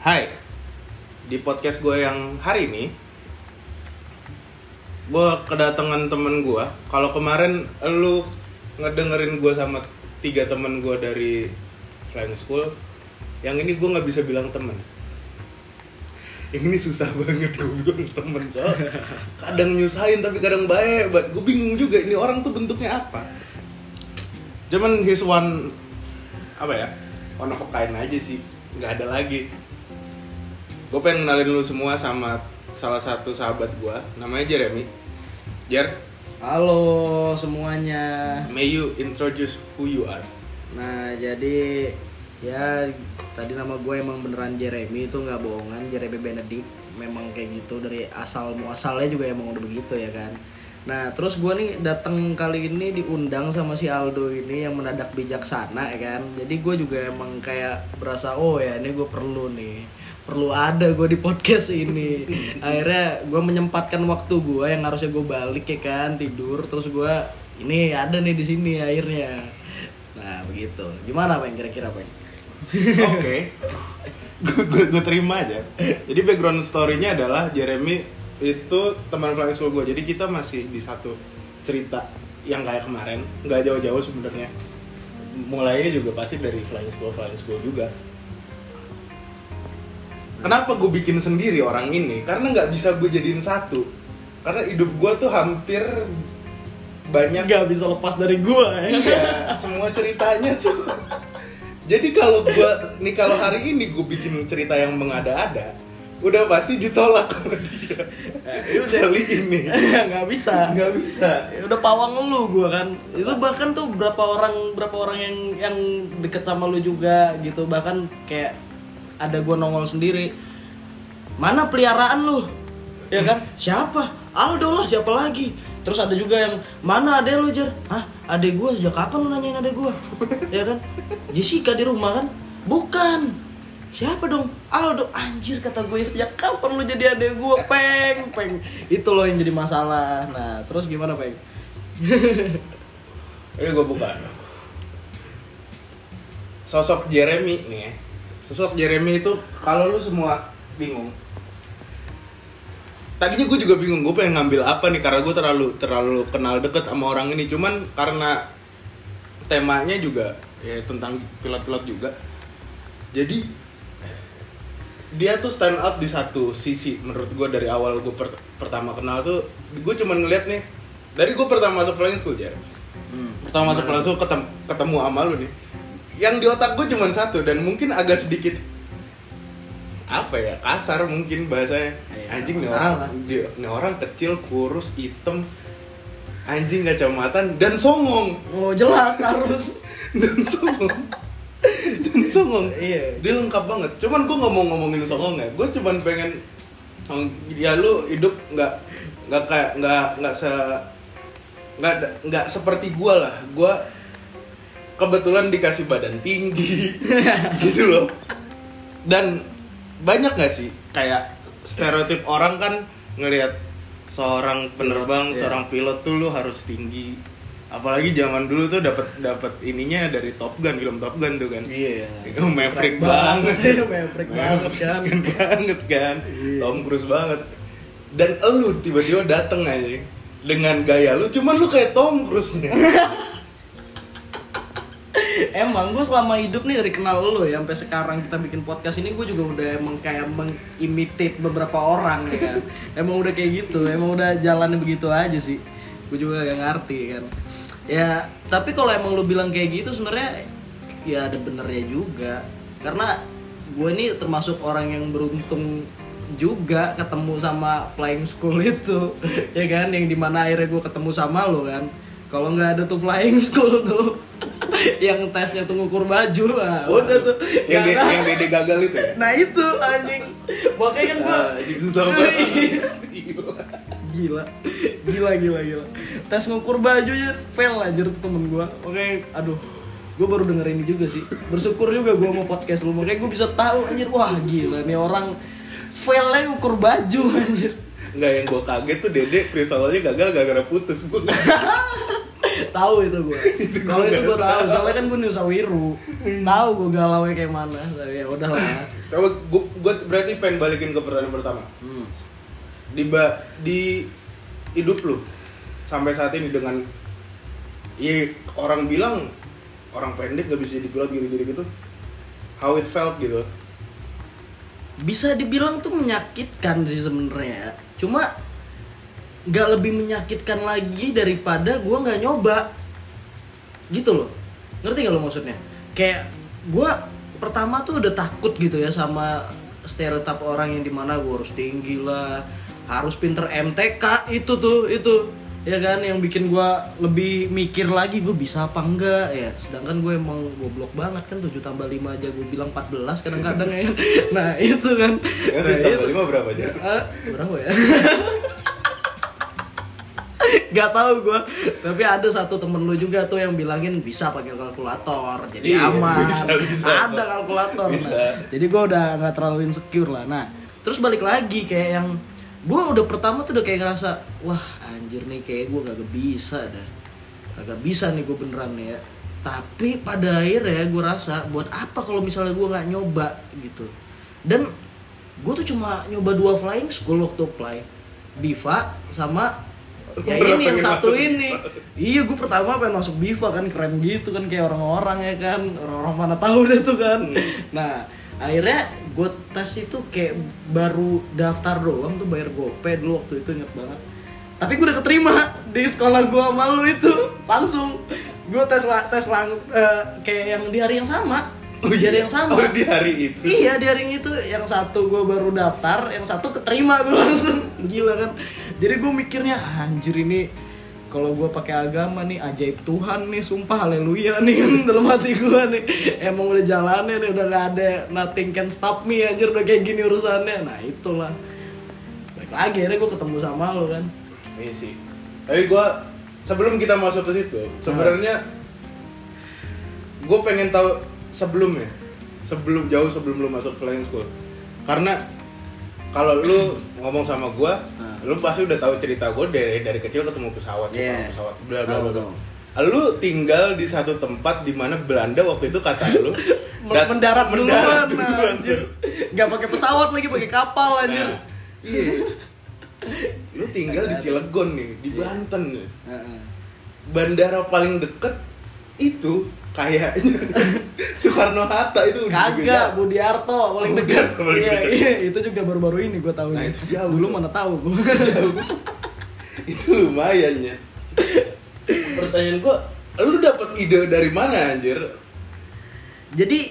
Hai, di podcast gue yang hari ini Gue kedatangan temen gue. Kalau kemarin lu ngedengerin gue sama tiga temen gue dari Flying School. Yang ini gue nggak bisa bilang temen. Yang ini susah banget gue bilang temen soalnya Kadang nyusahin tapi kadang baik banget Gue bingung juga ini orang tuh bentuknya apa? Cuman his one Apa ya One of a kind aja sih. Nggak ada lagi gue pengen kenalin lu semua sama salah satu sahabat gue namanya Jeremy. Jer? Halo semuanya. may you introduce who you are. Nah jadi ya tadi nama gue emang beneran Jeremy itu nggak bohongan. Jeremy Benedict memang kayak gitu. Dari asal muasalnya juga emang udah begitu ya kan. Nah terus gue nih datang kali ini diundang sama si Aldo ini yang mendadak bijaksana ya kan. Jadi gue juga emang kayak berasa oh ya ini gue perlu nih perlu ada gue di podcast ini. Akhirnya gue menyempatkan waktu gue yang harusnya gue balik ya kan tidur. Terus gue ini ada nih di sini akhirnya nah begitu. Gimana pak kira-kira pak oke. Gue gue terima aja. Jadi background story-nya adalah Jeremy itu teman flying school gue jadi kita masih di satu cerita yang kayak kemarin. Nggak jauh-jauh sebenarnya. Mulainya juga pasti dari flying school flying school juga Kenapa gue bikin sendiri orang ini? Karena nggak bisa gue jadiin satu. Karena hidup gue tuh hampir banyak nggak bisa lepas dari gue ya iya semua ceritanya tuh. Jadi kalau gue nih kalau hari ini gue bikin cerita yang mengada-ada, udah pasti ditolak sama dia. Eh, udah. Kali ini nggak bisa nggak bisa. Ya udah pawang lu gue kan itu bahkan tuh berapa orang berapa orang yang yang deket sama lu juga gitu bahkan kayak ada gue nongol sendiri. Mana peliharaan lu? Ya kan? Siapa? Aldo lah siapa lagi? Terus ada juga yang mana ade lu Jer? Hah? Ade gue sejak kapan lu nanyain ade gue ya kan? Jessica di rumah kan? Bukan. Siapa dong? Aldo. Anjir kata gue sejak kapan lu jadi ade gue peng peng. Itu loh yang jadi masalah. Nah terus gimana peng? Ini gue buka. Sosok Jeremy nih ya. Sosok Jeremy itu kalau lu semua bingung. Tadinya gue juga bingung, gue pengen ngambil apa nih karena gue terlalu terlalu kenal deket sama orang ini. Cuman karena temanya juga ya tentang pilot-pilot juga. Jadi dia tuh stand out di satu sisi menurut gue dari awal gue per- pertama kenal tuh gue cuman ngeliat nih dari gue pertama masuk flying school ya pertama masuk flying school ketemu, ketemu sama lu nih yang di otak gue cuman satu dan mungkin agak sedikit apa ya kasar mungkin bahasanya. Iya, anjing nih orang dia- nih orang kecil kurus hitam anjing kacamata dan songong. Oh jelas harus. Dan songong. Dan songong. Iya. Dia lengkap banget. Cuman gue nggak mau ngomongin songong ya. Gue cuman pengen oh, ya lu hidup nggak nggak kayak nggak nggak se nggak nggak seperti gue lah. Gue kebetulan dikasih badan tinggi. Gitu loh. Dan banyak nggak sih kayak stereotip orang kan ngelihat seorang penerbang Iya. seorang pilot tuh lu harus tinggi. Apalagi zaman dulu tuh dapat dapat ininya dari Top Gun film Top Gun tuh kan. Iya. Itu maverick banget. Maverick banget kan. Banget kan. Iya. Tom Cruise banget. Dan elu tiba-tiba dateng aja dengan gaya lu cuman lu kayak Tom Cruise nih emang gue selama hidup nih dari kenal lo ya sampai sekarang kita bikin podcast ini gue juga udah emang kayak mengimitate beberapa orang ya kan. Emang udah kayak gitu emang udah jalannya begitu aja sih. Gue juga gak ngerti kan. Ya tapi kalau emang lo bilang kayak gitu sebenarnya ya ada benernya juga. Karena gue ini termasuk orang yang beruntung juga ketemu sama flying school itu ya kan? Yang di mana akhirnya gue ketemu sama lo kan kalau nggak ada tuh flying school tuh. Yang tesnya tuh ngukur baju ah, udah tuh yang de- ada. yang dede gagal itu ya? Nah itu anjing. Makanya kan gue Ah, anjing susah banget. Gila. gila. Gila gila tes ngukur baju ya fail aja temen gue oke aduh. Gue baru denger ini juga sih. Bersyukur juga gue mau podcast lu. Makanya gue bisa tahu anjir. Wah gila nih orang. Failnya ngukur baju anjir Nggak yang gue kaget tuh dede freestyle-nya gagal gara-gara putus gue tahu itu gue kalau itu gue tahu soalnya kan gue Nusawiru tahu gue galau kayak mana tapi ya udahlah Coba gue, gue berarti pengen balikin ke pertanyaan pertama. hmm. Di ba, di hidup lu sampai saat ini dengan Iya orang bilang orang pendek gak bisa jadi pilot gitu-gitu gitu. How it felt gitu. Bisa dibilang tuh menyakitkan sih sebenarnya. Cuma nggak lebih menyakitkan lagi daripada gue nggak nyoba. Gitu loh. Ngerti gak lo maksudnya? Kayak gue pertama tuh udah takut gitu ya sama stereotip orang yang di mana gue harus tinggi lah harus pinter MTK itu tuh itu ya kan yang bikin gue lebih mikir lagi gue bisa apa enggak ya sedangkan gue emang goblok banget kan 7 tambah 5 aja gue bilang 14 kadang-kadang ya nah itu kan Ya, nah, tambah itu. lima berapa aja? Ah, berapa ya? Gak tahu gue, tapi ada satu temen lu juga tuh yang bilangin bisa pakai kalkulator, jadi Iya, aman. bisa, bisa. ada kalkulator. Nah, Bisa. jadi gue udah nggak terlalu insecure lah. Nah, terus balik lagi kayak yang gue udah pertama tuh udah kayak ngerasa, wah anjir nih kayak gue gak bisa dah, kagak bisa nih gue beneran nih ya. Tapi pada akhirnya gue rasa buat apa kalau misalnya gue nggak nyoba? Gitu. Dan gue tuh cuma nyoba dua flying school waktu apply. Biva sama ya ini yang satu ini. Iya gue pertama pengen masuk Biva kan keren gitu kan kayak orang-orang ya kan. Orang-orang mana tahu deh tuh kan. Nah akhirnya gue tes itu kayak baru daftar doang tuh bayar gopay dulu waktu itu inget banget. Tapi gue udah keterima di sekolah gue malu itu langsung. Gue tes la- tes lang eh, kayak yang di hari yang sama. Di hari yang sama. Oh, di hari itu. Iya di hari itu. Yang satu gue baru daftar, yang satu keterima gue langsung. Gila kan. Jadi gue mikirnya "Ah, anjir ini kalau gue pakai agama nih ajaib Tuhan nih, sumpah haleluya nih dalam hati gue nih. Emang udah jalannya nih udah gak ada nothing can stop me anjir udah kayak gini urusannya. Nah itulah. Baik lagi akhirnya gue ketemu sama lo kan. Iya sih. Tapi gua sebelum kita masuk ke situ, sebenarnya gue pengen tahu sebelumnya, sebelum jauh sebelum lu masuk flying school. Karena kalau lu ngomong sama gua, Nah. Lu pasti udah tahu cerita gue dari dari kecil ketemu pesawat, Iya. sama pesawat, bla bla bla. Lu tinggal di satu tempat di mana Belanda waktu itu kata lu dat- mendarat mendarat duluan duluan, anjir. tuh. Gak pakai pesawat lagi pakai kapal anjir. Nah, iya. Lu tinggal di Cilegon nih, di Banten nih. Heeh. bandara paling deket itu kayaknya Soekarno Hatta itu Kagak, jauh. Budi Harto paling Oh, dekat. Iya, iya, itu juga baru-baru ini gue tahu. Nah, itu jauh, Dulu mana tahu gue. Itu lumayan ya pertanyaan gua lu dapet ide dari mana anjir Jadi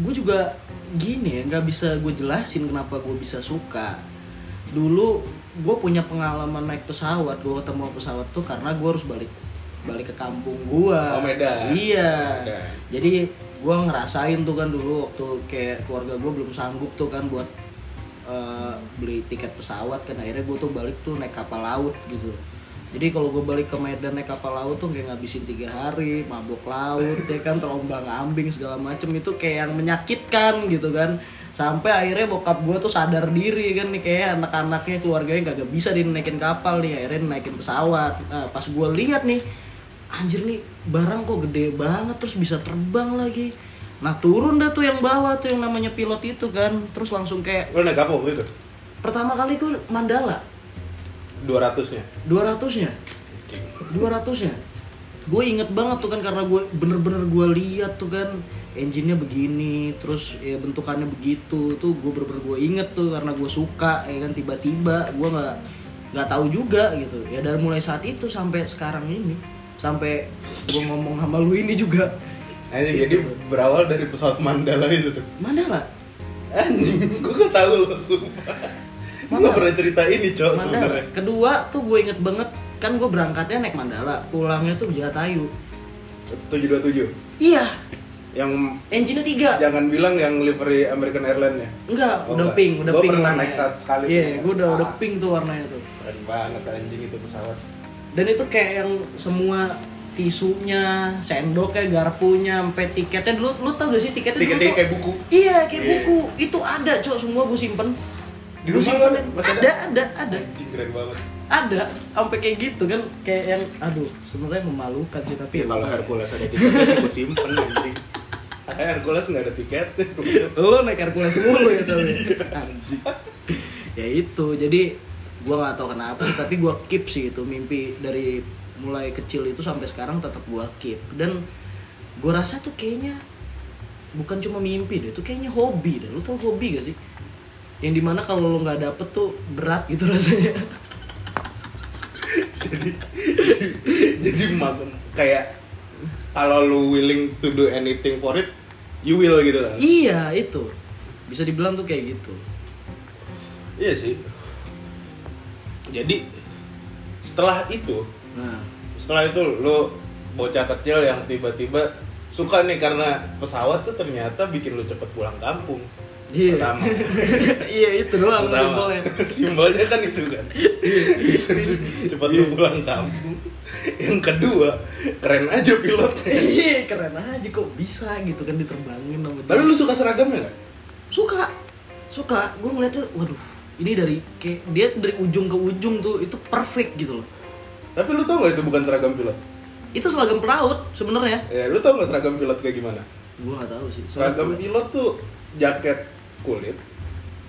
gue juga gini ya, nggak bisa gue jelasin kenapa gue bisa suka. Dulu gue punya pengalaman naik pesawat, gue ketemu pesawat tuh karena gue harus balik balik ke kampung gue. Oh, Medan. Iya. Medan. Jadi gue ngerasain tuh kan dulu waktu kayak keluarga gue belum sanggup tuh kan buat eh, beli tiket pesawat kan akhirnya gue tuh balik tuh naik kapal laut gitu jadi kalau gue balik ke Medan naik kapal laut tuh kayak ngabisin tiga hari mabok laut ya kan terombang ambing segala macem itu kayak yang menyakitkan gitu kan sampai akhirnya bokap gue tuh sadar diri kan nih kayak anak-anaknya keluarganya kagak bisa dinaikin kapal nih akhirnya naikin pesawat nah, pas gue lihat nih anjir nih barang kok gede banget terus bisa terbang lagi. Nah turun dah tuh yang bawah tuh yang namanya pilot itu kan terus langsung kayak lu naik apa waktu itu? Pertama kali gue Mandala. 200 nya 200 nya 200 nya gue inget banget tuh kan karena gue bener-bener gue lihat tuh kan engine-nya begini terus ya bentukannya begitu tuh gue bener-bener gue inget tuh karena gue suka ya kan tiba-tiba gue nggak nggak tahu juga gitu. Ya dari mulai saat itu sampai sekarang ini sampai gue ngomong sama lu ini juga. Anjing, jadi berawal dari pesawat Mandala itu tuh. Mandala? Anjing, gue gak tau loh, sumpah. Gue gak pernah cerita ini, cowok Mandala. sebenarnya. Kedua tuh gue inget banget kan gue berangkatnya naik Mandala pulangnya tuh Jatayu 727 iya. Yang engine-nya tiga. jangan bilang yang livery American Airlines ya Enggak, Oh, udah enggak. pink, udah Gua pink pernah warnanya. naik saat sekali. Iya, gue udah udah Ah. pink tuh warnanya tuh. Keren banget anjing itu pesawat Dan itu kayak yang semua tisunya, sendoknya, garpunya, sampai tiketnya dulu lu tau gak sih tiketnya tuh- kayak buku Iya, kayak Iya. buku. Itu ada, Cok, semua gue simpen. Di Gua rumah simpen. lu masih ada, ada, ada. Anjing keren banget ada sampai kayak gitu kan kayak yang aduh sebenarnya memalukan sih tapi Ya, kalau Hercules ada tiketnya sih gue simpen anjing. Hercules nggak ada tiketnya. lo naik Hercules mulu ya tapi anjing ya itu jadi gua nggak tahu kenapa tapi gua keep sih itu. Mimpi dari mulai kecil itu sampai sekarang tetap gua keep. Dan gua rasa tuh kayaknya bukan cuma mimpi deh itu kayaknya hobi deh. Lu tau hobi gak sih? Yang di mana kalau lo nggak dapet tuh berat gitu rasanya. Jadi jadi kayak kalau lu willing to do anything for it, you will gitu kan? iya itu. Bisa dibilang tuh kayak gitu. Iya sih. Jadi setelah itu, nah setelah itu lu bocah kecil yang tiba-tiba suka nih karena pesawat tuh ternyata bikin lu cepet pulang kampung. iya Pertama. iya itu doang Pertama, simbolnya simbolnya kan itu kan. Bisa cepat lu pulang kampung. Yang kedua, keren aja pilotnya. Iya keren aja kok bisa gitu kan diterbangin sama. Tapi lu suka seragamnya gak? suka suka gue ngeliatnya waduh ini dari kayak dia dari ujung ke ujung tuh itu perfect gitu loh Tapi lu tau gak itu bukan seragam pilot? itu seragam pelaut sebenarnya Ya, lu tau gak seragam pilot kayak gimana? gue nggak tahu sih Seragam pilot tuh jaket kulit,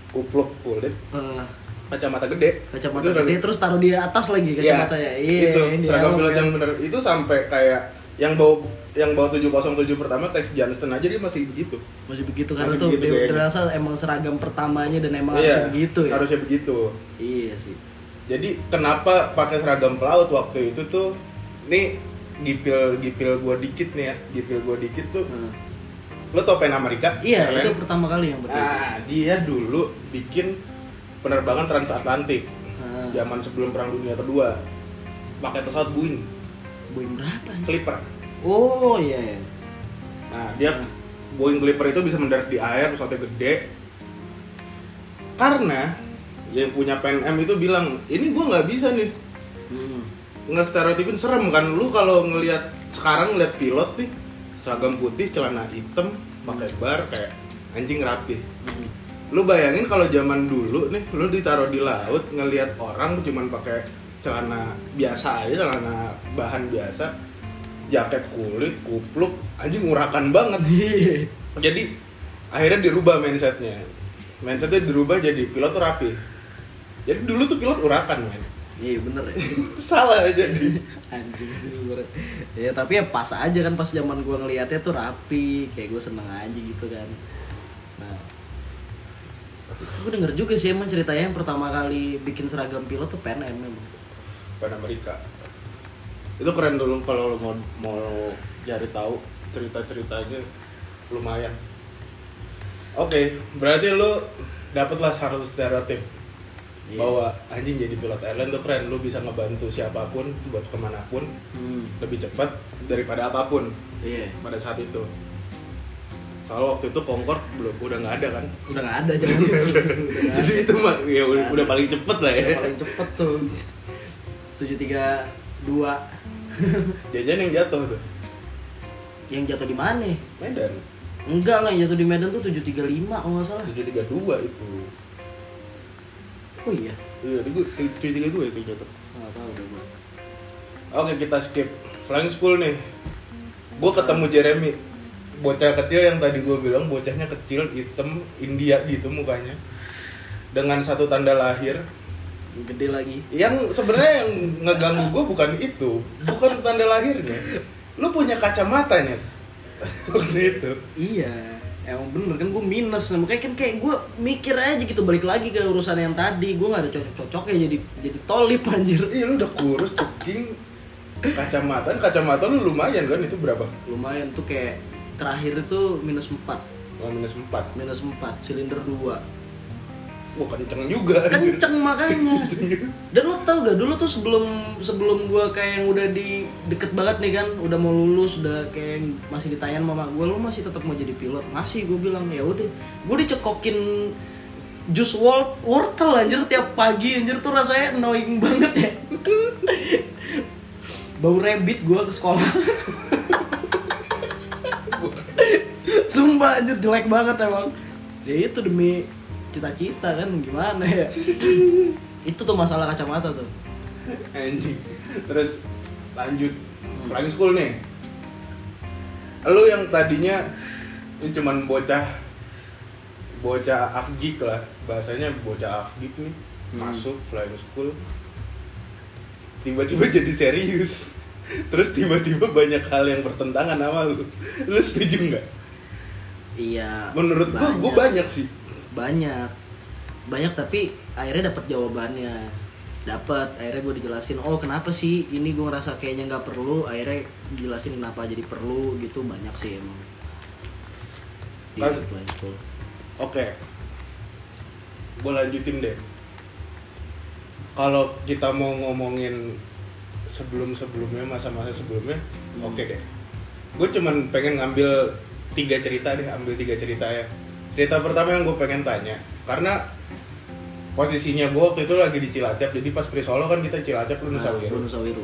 kupluk kulit, Eh, kacamata gede. kacamata Itu seragam- gede terus taruh di atas lagi kacamata ya iya itu seragam pilot ya. yang bener itu sampai kayak yang bawa yang bawa 707 pertama Tex Johnston aja dia masih begitu. masih begitu karena Masih tuh begitu dia kayaknya. berasa emang seragam pertamanya dan emang Iya, harusnya begitu ya Harusnya begitu. iya sih Jadi kenapa pakai seragam pelaut waktu itu tuh nih gipil gipil gua dikit nih ya, gipil gua dikit tuh. Nah, Lo tau Pen Amerika? iya Keren. itu pertama kali yang betul Nah, dia dulu bikin penerbangan transatlantik Nah, zaman sebelum Perang Dunia Kedua. Pakai pesawat Boeing, Boeing berapa? Clipper. oh iya iya. Nah, dia Boeing Clipper itu bisa mendarat di air, pesawatnya gede. Karena yang punya PNM itu bilang, ini gua nggak bisa nih Hmm. nggak stereotipin serem kan lu kalau ngelihat sekarang ngeliat pilot nih seragam putih celana hitam pakai bar kayak anjing rapi Hmm. lu bayangin kalau zaman dulu nih lu ditaruh di laut ngelihat orang cuman pakai celana biasa aja celana bahan biasa jaket kulit kupluk anjing urakan banget jadi akhirnya dirubah mindsetnya mindsetnya dirubah jadi pilot tuh rapi jadi dulu tuh pilot urakan men Iya bener ya. salah jadi Anjing sih bener. Ya tapi ya pas aja kan pas zaman gua ngeliatnya tuh rapi, kayak gue seneng aja gitu kan. Nah, gue denger juga sih emang ceritanya yang pertama kali bikin seragam pilot tuh PNM memang. Pan Amerika itu keren dulu kalau lo mau mau cari tahu cerita ceritanya lumayan oke berarti lo dapatlah satu stereotip Iya. bahwa anjing jadi pilot airline tuh keren lo bisa ngebantu siapa pun buat ke mana pun Hmm. lebih cepat daripada apa pun Iya. pada saat itu soal waktu itu Concorde belum udah nggak ada kan Udah gak ada jangan. Udah nggak jadi itu mah ya udah, Nggak udah paling cepet lah ya Yang paling cepet tuh. 732 jajan yang jatuh tuh yang jatuh di mana? Medan Enggak lah, yang jatuh di Medan tuh 735 kalau nggak salah. 732 itu Oh iya. Iya, itu cuy tiga dua itu jatuh. Enggak tahu udah gua. Oke, kita skip flying school nih. Gue ketemu Jeremy, bocah kecil yang tadi gue bilang bocahnya kecil, hitam, India gitu mukanya, dengan satu tanda lahir. Gede lagi. Yang sebenarnya yang ngeganggu gue bukan itu, bukan tanda lahirnya. Lu punya kacamatanya waktu itu. Iya, emang bener kan gue minus, makanya kan kayak gue mikir aja gitu balik lagi ke urusan yang tadi, gue nggak ada cocok-cocoknya jadi jadi tolip anjir. Iya, lu udah kurus, ceking, kacamata, kacamata lu lumayan kan itu berapa? Lumayan tuh kayak terakhir itu minus 4 Oh, minus 4 minus 4 silinder 2 Wah kenceng juga. Kenceng makanya. Kenceng juga. dan lo tau gak dulu tuh sebelum sebelum gue kayak yang udah di deket banget nih kan udah mau lulus udah kayak masih ditanyain mama gue lo masih tetap mau jadi pilot? Masih gue bilang ya udah. Gue dicekokin jus wor wortel anjir tiap pagi anjir tuh rasanya annoying banget ya. Bau rabbit gue ke sekolah. Sumpah anjir jelek banget emang. Ya itu demi cita-cita kan gimana ya? Itu tuh masalah kacamata tuh. Anjing. Terus lanjut. Flying school nih. Lu yang tadinya ini cuman bocah bocah afgik lah. Bahasanya bocah afgik nih. Hmm. masuk flying school. Tiba-tiba jadi serius. Terus tiba-tiba banyak hal yang bertentangan sama lu. Lu setuju nggak? Iya. Menurut gua gua banyak sih banyak banyak tapi akhirnya dapat jawabannya dapat akhirnya gue dijelasin oh kenapa sih ini gue ngerasa kayaknya nggak perlu akhirnya dijelasin kenapa jadi perlu gitu banyak sih emang di flying school Oke. Gue lanjutin deh. Kalau kita mau ngomongin sebelum-sebelumnya, masa-masa sebelumnya, Hmm. oke deh. Gue cuman pengen ngambil tiga cerita deh, ambil tiga cerita ya. Cerita pertama yang gue pengen tanya, karena posisinya gue waktu itu lagi di Cilacap, jadi pas pre-solo kan kita Cilacap lu Nusa Nah, Wiru. gua Nusa Wiru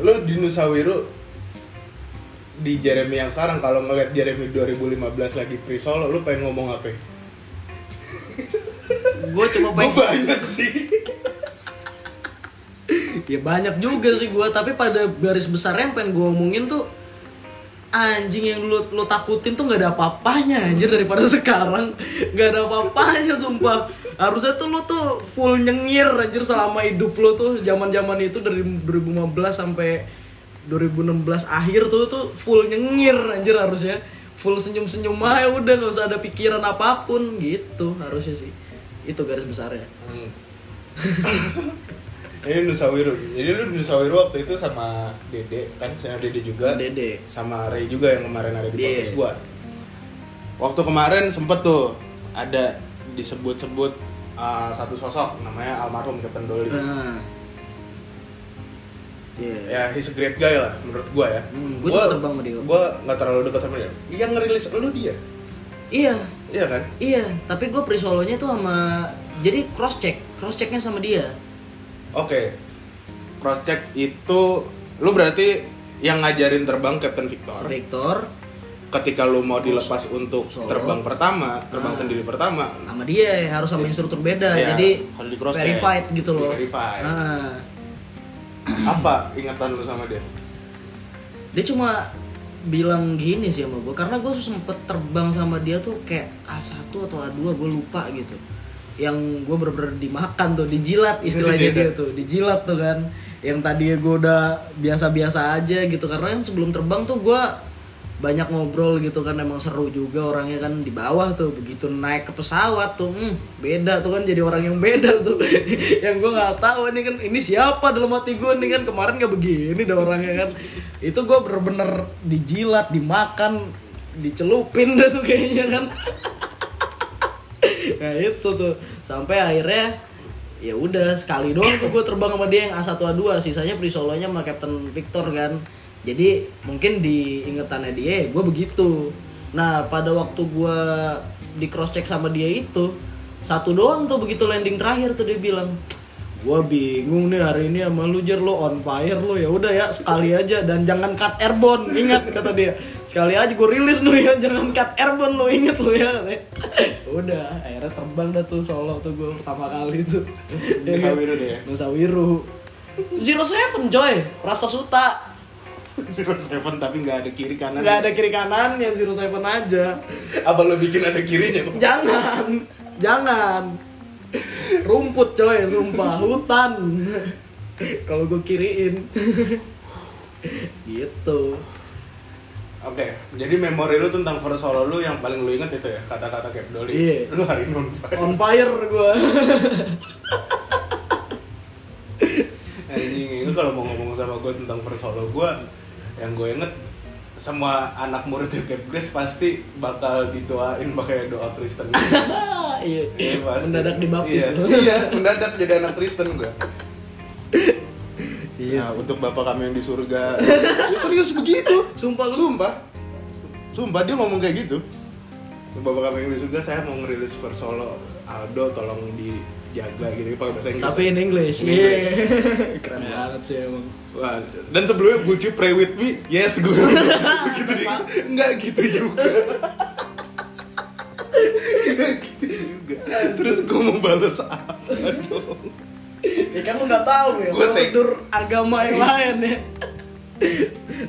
Lu di Nusa Wiru di Jeremy yang sekarang kalau ngeliat Jeremy 2015 lagi pre-solo, lu pengen ngomong apa? gue coba Gue pengen banyak sih. ya banyak juga sih gue tapi pada garis besarnya yang pengen gue omongin tuh anjing yang lu lu takutin tuh nggak ada apa-apanya anjir daripada sekarang. Nggak ada apa-apanya sumpah. Harusnya tuh lu tuh full nyengir anjir selama hidup lu tuh zaman-zaman itu dari 2015 sampai 2016 akhir tuh tuh full nyengir anjir harusnya. Full senyum-senyum aja udah nggak usah ada pikiran apa pun gitu harusnya sih. Itu garis besarnya Ini Nusa Wiru. Jadi lu Nusa Wiru waktu itu sama Dede kan, saya Dede juga. Dede Sama Ray juga yang kemarin ada di Iya. podcast gua. Waktu kemarin sempet tuh ada disebut-sebut uh, satu sosok namanya almarhum Captain Dolly. nah Iya. Ya, he's a great guy lah menurut gua ya. Hmm, gua juga terbang sama dia. Gua nggak terlalu dekat sama dia. Yang ngerilis lu dia. Iya, Iya kan? iya. Tapi gue pre-solonya tuh sama jadi cross check, cross checknya sama dia. Oke. Cross check itu lu berarti yang ngajarin terbang Captain Victor. Victor ketika lu mau dilepas untuk Solo. terbang pertama, terbang Ah. sendiri pertama, sama dia harus sama instruktur beda. Iya, jadi harus di cross check. verified gitu loh. Di-verify. Ah. apa ingatan lu sama dia? Dia cuma bilang gini sih sama gue karena gue sempet terbang sama dia tuh kayak A1 atau A2 gue lupa gitu yang gue bener-bener dimakan tuh dijilat istilahnya dia. tuh dijilat tuh kan. Yang tadi gue udah biasa-biasa aja gitu karena kan sebelum terbang tuh gue banyak ngobrol gitu kan emang seru juga orangnya kan di bawah tuh begitu naik ke pesawat tuh hmm, beda tuh kan jadi orang yang beda tuh. Yang gue nggak tahu ini kan ini siapa dalam hati gue nih kan kemarin nggak begini dah orangnya kan. Itu gue bener-bener dijilat dimakan dicelupin dah tuh kayaknya kan nah itu tuh. Sampai akhirnya ya udah sekali doang tuh gue terbang sama dia yang A1 A2 sisanya free solonya sama Captain Victor kan. Jadi mungkin di ingetannya dia gue begitu. Nah pada waktu gue di cross check sama dia itu satu doang tuh begitu landing terakhir tuh dia bilang gua bingung nih hari ini sama lu Jer. Lo on fire lo ya udah ya sekali aja. Dan jangan cut airborne. Ingat kata dia. Sekali aja gue rilis lu ya. Jangan cut airborne lo inget lo ya. Katanya. udah akhirnya terbang dah tuh solo tuh gue pertama kali tuh. Nusa? Wiru deh ya? Nusa Wiru. Zero Seven coy. Rasa suta. Zero Seven tapi nggak ada kiri kanan. nggak ada kiri kanan ya Zero Seven aja. Apa lu bikin ada kirinya? jangan. Jangan rumput coy sumpah hutan kalau gue kiriin gitu Oke, jadi memori lu tentang first solo lu yang paling lu inget itu ya kata-kata Cap Dolly. Iya. Lu hari ini on fire. on fire gue Anjing, itu kalau mau ngomong sama gue tentang first solo gue, yang gue inget semua anak murid Grace pasti bakal didoain pakai doa Kristen. iya Iya, pasti. mendadak dibaptis iya. loh. iya, mendadak jadi anak Kristen gue. Iya nah, sih. untuk bapak kami yang di surga, ya serius begitu. Sumpah lu. Sumpah. Sumpah dia ngomong kayak gitu. Bapak kami yang di surga, saya mau ngerilis first solo Aldo tolong dijaga gitu pakai bahasa Inggris. tapi in English In iya English. keren banget sih emang Wah, dan sebelumnya you pray with me? Yes, gue. gitu deh. Enggak gitu juga. Gitu juga. Terus gue mau balas apa dong? ya kan lu nggak tahu ya prosedur agama yang lain ya.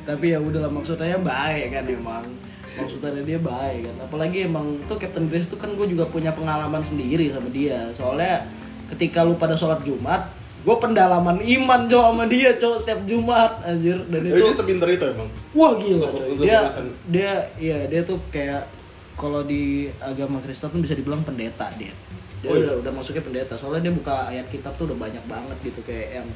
Tapi ya udahlah maksudnya baik kan emang. Maksudnya dia baik kan. Apalagi emang tuh Captain Grace tuh kan gue juga punya pengalaman sendiri sama dia. Soalnya ketika lu pada sholat Jumat, gue pendalaman iman cowok sama dia cowok setiap Jumat anjir dan Eh, itu dia sepinter itu emang Wah gila Untuk- untuk Dia urusan. dia iya dia tuh kayak kalau di agama Kristen tuh bisa dibilang pendeta dia. Dia Oh, iya? udah, udah masuknya pendeta. Soalnya dia buka ayat kitab tuh udah banyak banget gitu kayak yang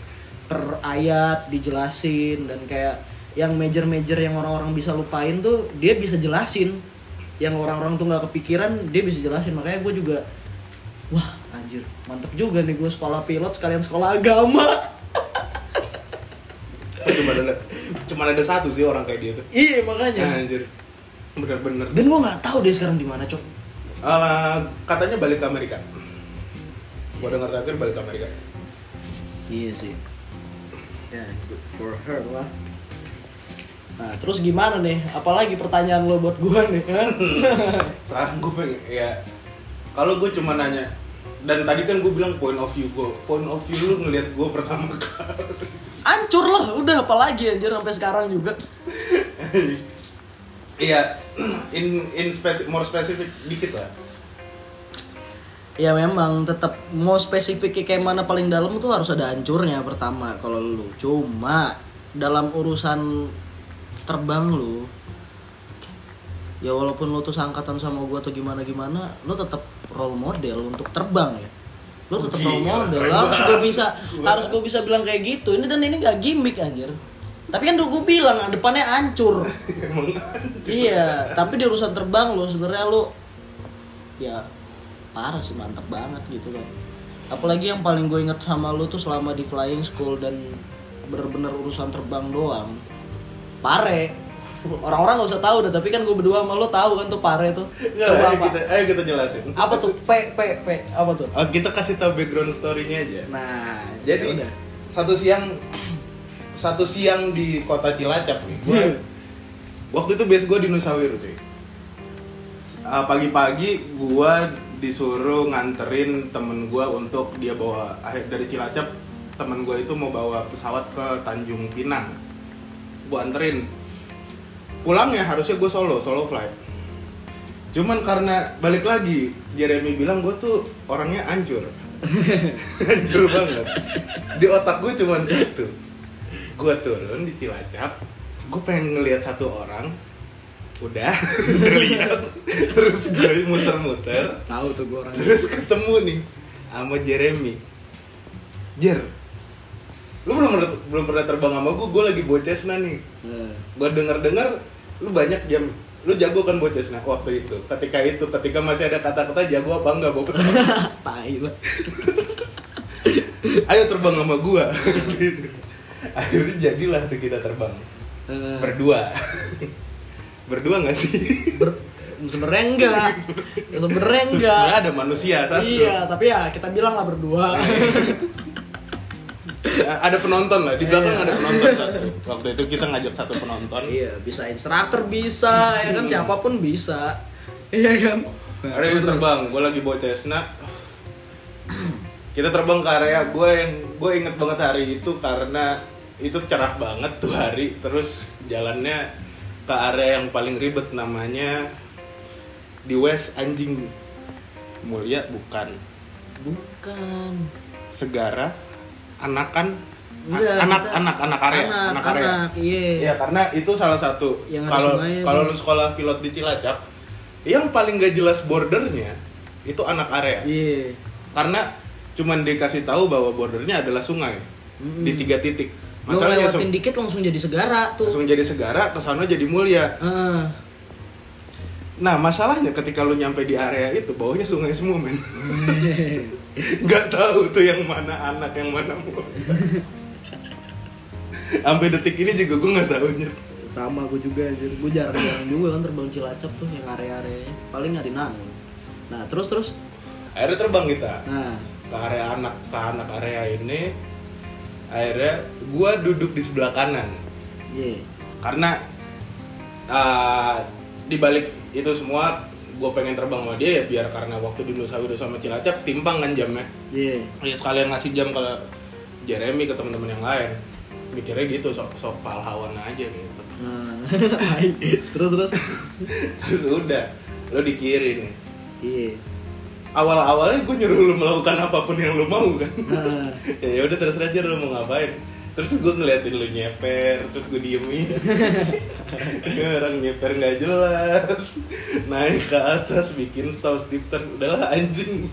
per ayat dijelasin dan kayak yang major-major yang orang-orang bisa lupain tuh dia bisa jelasin. Yang orang-orang tuh nggak kepikiran dia bisa jelasin. Makanya gue juga wah anjir mantep juga nih gue sekolah pilot sekalian sekolah agama. Oh, cuma ada cuma ada satu sih orang kayak dia tuh iya makanya. anjir bener-bener Dan gue nggak tahu dia sekarang di mana cok. Eh, katanya balik ke Amerika gua dengar terakhir balik ke Amerika Iya sih. Ya, good for her lah. Nah, terus gimana nih? Apalagi pertanyaan lo buat gua nih? ha? sekarang gue pengen ya kalau gue cuma nanya dan tadi kan gue bilang point of view gue point of view lu ngelihat gue pertama kali Ancur lah, udah apalagi anjir sampai sekarang juga. iya in in more specific dikit lah Ya memang tetap mau spesifiknya kayak mana paling dalam tuh harus ada hancurnya pertama kalau lu. Cuma dalam urusan terbang lu ya walaupun lu tuh seangkatan sama gua atau gimana gimana lu tetap role model untuk terbang ya. Lu tetap role Gila, model keren harus gua banget. bisa harus gua bisa bilang kayak gitu. Ini dan ini gak gimmick anjir. Tapi kan gua bilang depannya hancur. Iya tapi di urusan terbang lo sebenarnya lo ya parah sih mantap banget gitu kan apalagi yang paling gue inget sama lo tuh selama di flying school dan bener-bener urusan terbang doang. Pare orang-orang gak usah tahu dah tapi kan gue berdua sama lo tahu kan tuh pare tuh. Nggak, Coba ayo apa kita ayo kita jelasin. Apa tuh? P p p apa tuh? Oh, kita kasih tahu background story-nya aja. Nah jadi yaudah. satu siang satu siang di kota Cilacap nih gua waktu itu base gue di Nusawiru cuy. Ah, pagi-pagi gua disuruh nganterin temen gua untuk dia bawa akhir dari Cilacap temen gua itu mau bawa pesawat ke Tanjung Pinang. Gua anterin pulangnya harusnya gue solo solo flight. Cuman karena balik lagi Jeremy bilang gue tuh orangnya hancur hancur banget. Di otak gue cuman satu. Gue turun di Cilacap gue pengen ngelihat satu orang. Udah lihat terus gue muter-muter. Tahu tuh gue orang terus ketemu nih sama Jeremy. Jer lu belum pernah, belum pernah terbang sama gue gue lagi bawa Cessna nih. Nah, gue denger dengar lu banyak jam lu jago kan bawa Cessna waktu itu? Ketika itu ketika masih ada kata-kata jago apa enggak pesawat tai lah ayo terbang sama gua. Akhirnya jadilah tuh kita terbang. Eh, berdua. Berdua nggak sih? Ber- sebenarnya enggak. Sebenarnya enggak. Sebenarnya ada manusia satu. Iya, tapi ya kita bilang lah berdua. Ada penonton lah di belakang Iya. ada penonton satu waktu itu kita ngajak satu penonton. Iya, bisa instruktur bisa, ya kan? Siapa pun bisa. Iya kan? hari ini terbang gue lagi bawa Cessna. Kita terbang ke area gue yang gue inget banget hari itu karena itu cerah banget tuh hari. Terus jalannya ke area yang paling ribet namanya di West anjing. Mulia bukan. Bukan. segara anakan Enggak, anak kita- anak anak area Anak, anak area anak, iya. ya karena itu salah satu kalau kalau lu sekolah pilot di Cilacap yang paling gak jelas bordernya itu anak area Iya. karena cuman dikasih tahu bahwa bordernya adalah sungai Mm-mm. di tiga titik masalahnya lewatin langsung, dikit langsung jadi segara tuh. langsung jadi segara ke sana jadi mulia Ah. nah masalahnya ketika lu nyampe di area itu bawahnya sungai semua men nggak tahu tuh yang mana anak yang mana mulia sampai detik ini juga gue nggak tahunya Sama gue juga anjir. Gue jarang-jarang juga kan terbang Cilacap tuh yang area-areanya. Paling nyari nanggung. Nah, terus terus. akhirnya terbang kita Nah, ke area anak ke anak area ini akhirnya gue duduk di sebelah kanan iya. karena uh, di balik itu semua gue pengen terbang sama dia ya biar karena waktu di Nusa Wiru sama Cilacap timpang kan jamnya. Iya. ya sekalian ngasih jam kalau Jeremy ke teman-teman yang lain. Mikirnya gitu sok sok pahlawan aja gitu. Nah, terus terus. terus udah lo dikirim Iya. awal-awalnya gue nyuruh lo melakukan apa pun yang lo mau kan. Nah, ya udah terserah aja lo mau ngapain terus gue ngeliatin lo nyeper terus gue diemin. Ini orang nyeper nggak jelas. Naik ke atas bikin stall stipter udahlah anjing.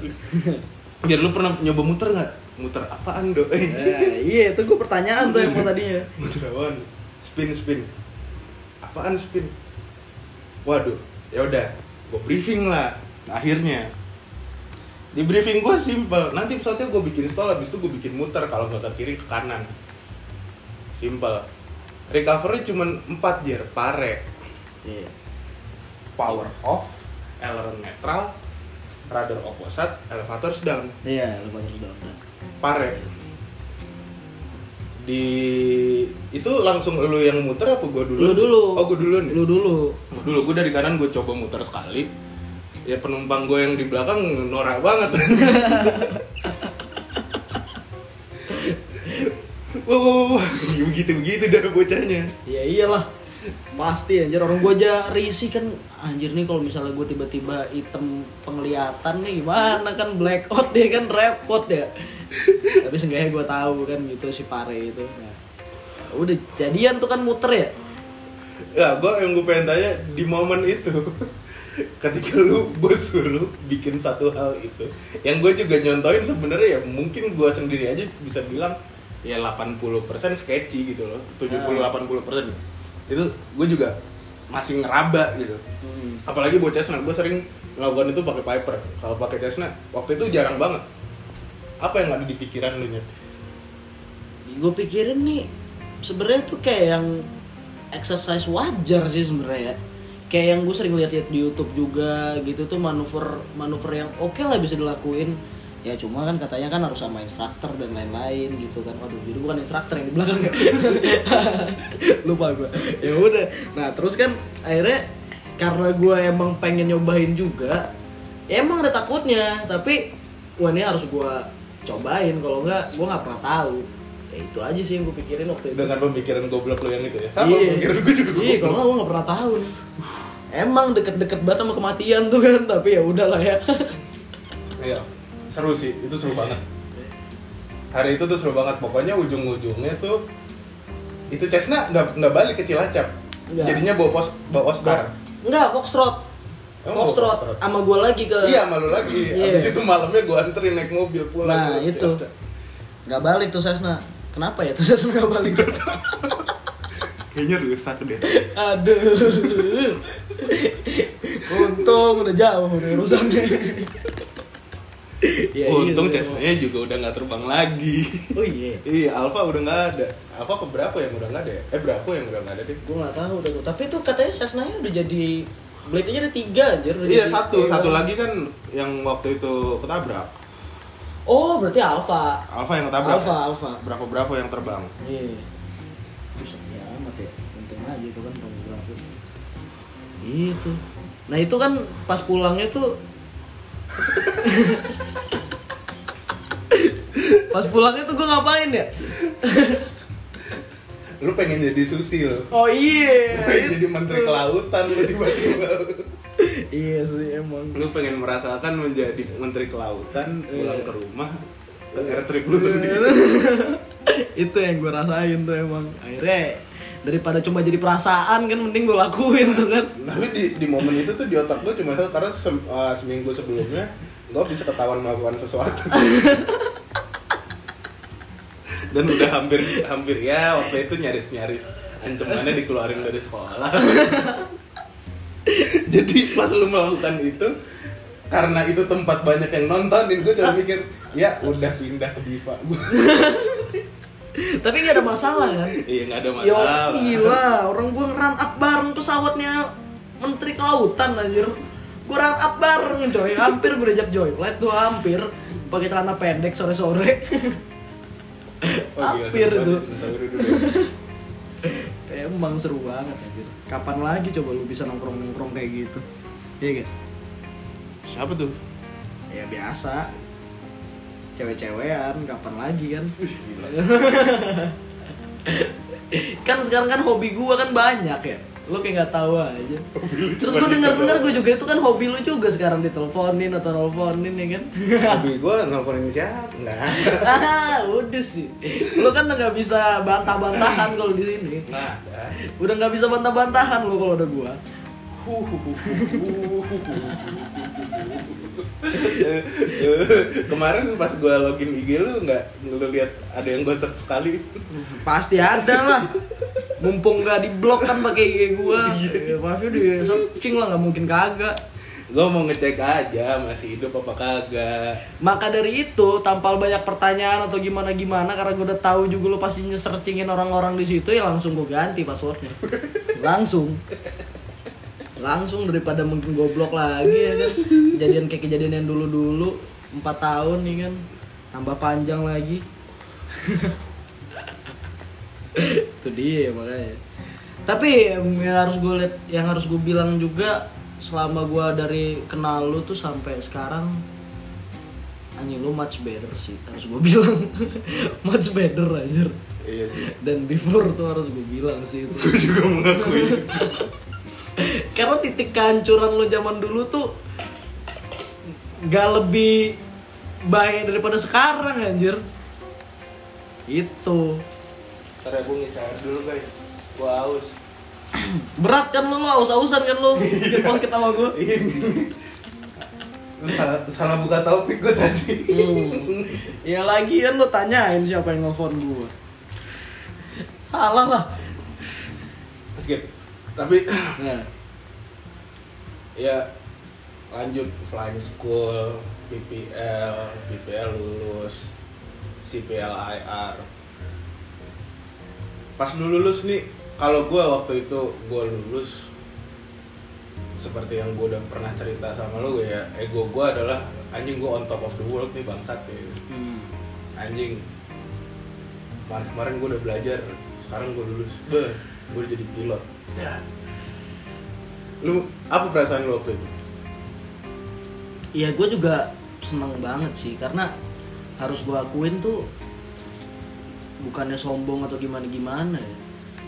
Biar lu pernah nyoba muter nggak? Muter apaan do eh, iya itu gue pertanyaan tuh yang mau tadinya. muter apaan? Spin spin. Apaan spin? Waduh ya udah gue briefing lah akhirnya. Di briefing gue simple nanti pesawatnya gue bikin stall habis itu gue bikin muter kalau nggak ke kiri ke kanan simple recovery cuman 4 jar pare Iya. power off aileron netral rudder opposite elevator down Iya, terus dong. pare di itu langsung lu yang muter apa gua dulu Lu dulu. oh gua dulu nih Lu dulu. Gua dulu gua dari kanan gua coba muter sekali ya penumpang gue yang di belakang norak banget wah wah wah, begitu begitu dari bocahnya Ya iyalah. Pasti anjir orang gua aja risih kan anjir nih kalau misalnya gue tiba-tiba hitam penglihatan nih gimana kan blackout dia kan repot ya. Tapi seenggaknya gue tahu kan gitu si Pare itu. Nah, udah jadian tuh kan muter ya. ya gua yang gue pengen tanya di momen itu ketika lu gue suruh bikin satu hal itu yang gue juga nyontoin sebenarnya ya mungkin gue sendiri aja bisa bilang ya 80% sketchy gitu loh 70-80% itu gue juga masih ngeraba gitu Hmm. apalagi buat Cessna gue sering melakukan itu pakai Piper kalau pakai Cessna waktu itu jarang banget apa yang ada di pikiran lu nyet Gue pikirin nih sebenarnya tuh kayak yang exercise wajar sih sebenarnya ya. Kayak yang gue sering lihat-lihat di YouTube juga gitu tuh manuver manuver yang oke lah bisa dilakuin. Ya cuma kan katanya kan harus sama instruktur dan lain-lain gitu kan. Waduh, jadi bukan instruktur yang di belakang. Ya. Lupa gue. Ya udah. Nah, terus kan akhirnya karena gue emang pengen nyobain juga, ya emang ada takutnya, tapi wah ini harus gue cobain. Kalau enggak gue nggak pernah tahu. Ya itu aja sih yang gue pikirin waktu itu. Dengan pemikiran goblok lu yang itu ya? Sama iya. pemikiran gue juga iya kalau nggak gue nggak pernah tahu. Emang deket-deket banget sama kematian tuh kan. Tapi ya udahlah ya. Iya, seru sih, itu seru banget. Hari itu tuh seru banget, pokoknya ujung-ujungnya tuh itu Cessna nggak nggak balik ke Cilacap, Nggak. jadinya bawa pos bawa Oscar. enggak Foxtrot Emang bawa Foxtrot Foxtrot? sama gue lagi ke Iya malu lagi. Iya. Habis itu malamnya gue anterin naik mobil pulang. Nah, itu. Cilacap. nggak balik tuh Sesna kenapa ya tuh Sesna nggak balik Kayaknya rusak deh. aduh untung udah jauh udah urusannya Ya, Untung iya, Cessna-nya juga udah nggak terbang lagi. oh iya iya, Alfa udah nggak ada. Alfa ke Bravo yang udah nggak ada ya? Eh Bravo yang udah nggak ada deh. gue nggak tahu udah tapi tuh katanya Cessna-nya udah jadi Blade aja ada tiga anjir udah Iya satu, satu lagi kan yang waktu itu ketabrak. oh berarti Alpha Alfa yang ketabrak. Alpha ya? Alpha Bravo Bravo yang terbang. Iya. Bisa ya amat ya. Untung aja itu kan pornografi. Itu. Nah itu kan pas pulangnya tuh Pas pulangnya tuh gue ngapain ya? Lu pengen jadi susi lo. Oh iya. Pengen jadi menteri kelautan lu tiba-tiba. Iya sih emang. Lu pengen merasakan menjadi menteri kelautan, pulang Iya. ke rumah, ke airstrip lu sendiri. itu yang gue rasain tuh emang. Akhirnya daripada cuma jadi perasaan kan mending gue lakuin tuh kan. Tapi di, di momen itu tuh di otak gue cuma satu karena sem- uh, seminggu sebelumnya gue bisa ketahuan melakukan sesuatu. Dan udah hampir hampir ya waktu itu nyaris nyaris ancamannya dikeluarin dari sekolah. Jadi pas lu melakukan itu karena itu tempat banyak yang nontonin gue cuma mikir ya udah pindah ke Diva Tapi nggak ada masalah kan? iya nggak ada Yo, masalah gila, orang gua run up bareng pesawatnya Menteri Kelautan anjir. Gua run up bareng coy, hampir gua joy flight tuh hampir pakai celana pendek sore-sore. Oh, hampir itu. dulu. Emang seru banget anjir. Kapan lagi coba lu bisa nongkrong-nongkrong kayak gitu? Iya kan? siapa tuh Ya biasa. Cewek-cewekan kapan lagi kan? Kan sekarang kan hobi gua kan banyak ya. Lo kayak nggak tahu aja. Terus gue denger dengar gitu gue juga itu kan hobi lu juga sekarang diteleponin atau nelfonin ya kan? Hobi gue nelfonin siapa? Enggak. ah udah sih. Lo kan nggak bisa bantah-bantahan kalau di sini. Nggak udah nggak bisa bantah-bantahan lo kalau ada gua Kemarin pas gue login IG lu nggak lu lihat ada yang gue search sekali. pasti ada lah mumpung nggak di blok kan pakai IG gua Iya. ya, pasti di searching lah nggak mungkin kagak Gue mau ngecek aja masih hidup apa kagak. maka dari itu tanpa banyak pertanyaan atau gimana gimana karena gue udah tahu juga lo pasti nge-searchingin orang-orang di situ ya langsung gue ganti passwordnya langsung langsung daripada mungkin goblok lagi ya kan kejadian kayak kejadian yang dulu dulu empat tahun nih kan tambah panjang lagi itu dia makanya tapi yang harus gue lihat yang harus gue bilang juga selama gue dari kenal lu tuh sampai sekarang anjing lu much better sih harus gue bilang much better anjir Iya sih. dan before tuh harus gue bilang sih itu Gue juga mengakui. itu. karena titik kehancuran lo zaman dulu tuh gak lebih baik daripada sekarang anjir itu Ntar ya gue ngisi air dulu guys. Gue haus. berat kan lo lo aus-ausan kan lo bikin podcast sama gue Lu salah, salah buka topik gue tadi. Hmm. Ya lagi kan lo tanyain siapa yang nelfon gue Salah lah Skip. Tapi nah, ya lanjut flying school, PPL, PPL lulus, CPL IR. Pas lu lulus nih, kalau gue waktu itu gue lulus seperti yang gue udah pernah cerita sama lu ya ego gue adalah anjing gue on top of the world nih bangsat ya. hmm. anjing kemarin kemarin gue udah belajar sekarang gue lulus gue jadi pilot ya lu apa perasaan lu waktu itu Ya gue juga seneng banget sih karena harus gue akuin tuh bukannya sombong atau gimana gimana ya.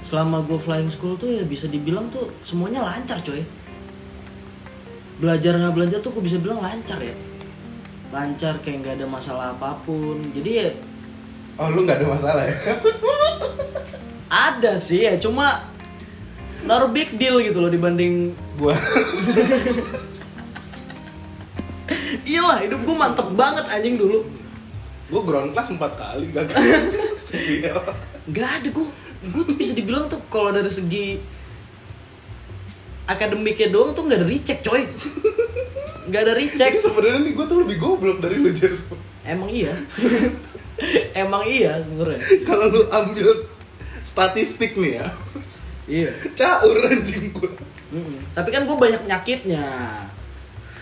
Selama gue flying school tuh ya bisa dibilang tuh semuanya lancar coy. Belajar nggak belajar tuh gue bisa bilang lancar ya. Lancar kayak nggak ada masalah apa pun. Jadi ya oh lu nggak ada masalah ya ada sih ya cuma naruh big deal gitu loh dibanding gua. Iyalah hidup gue mantep banget anjing dulu. Gua ground class empat kali gagal CPL nggak ada gue gue tuh bisa dibilang tuh kalau dari segi akademiknya doang tuh nggak ada recheck coy. Nggak ada Jadi recheck sebenarnya nih gua tuh lebih goblok dari lu Jer emang iya? Emang iya sebenernya kalau lu ambil statistik nih ya iya. Caur anjing gua. Mm-mm. tapi kan gue banyak penyakitnya.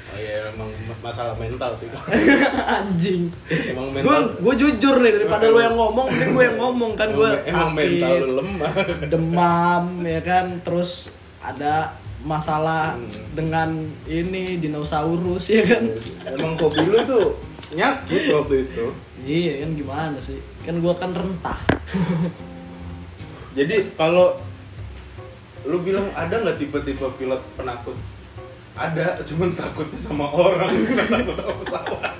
Oh iya emang masalah mental sih. Anjing. Emang gue mental. gue jujur nih daripada lo yang ngomong mending gue yang ngomong kan gue emang, emang mental lu lemah. demam ya kan? Terus ada masalah Hmm. dengan ini dinosaurus ya kan? Emang hobi lu tuh nyakit waktu itu. Iya kan gimana sih? Kan gua kan rentah. Jadi kalau lu bilang ada nggak tipe-tipe pilot penakut? Ada cuman takutnya sama orang bukan takut sama pesawat.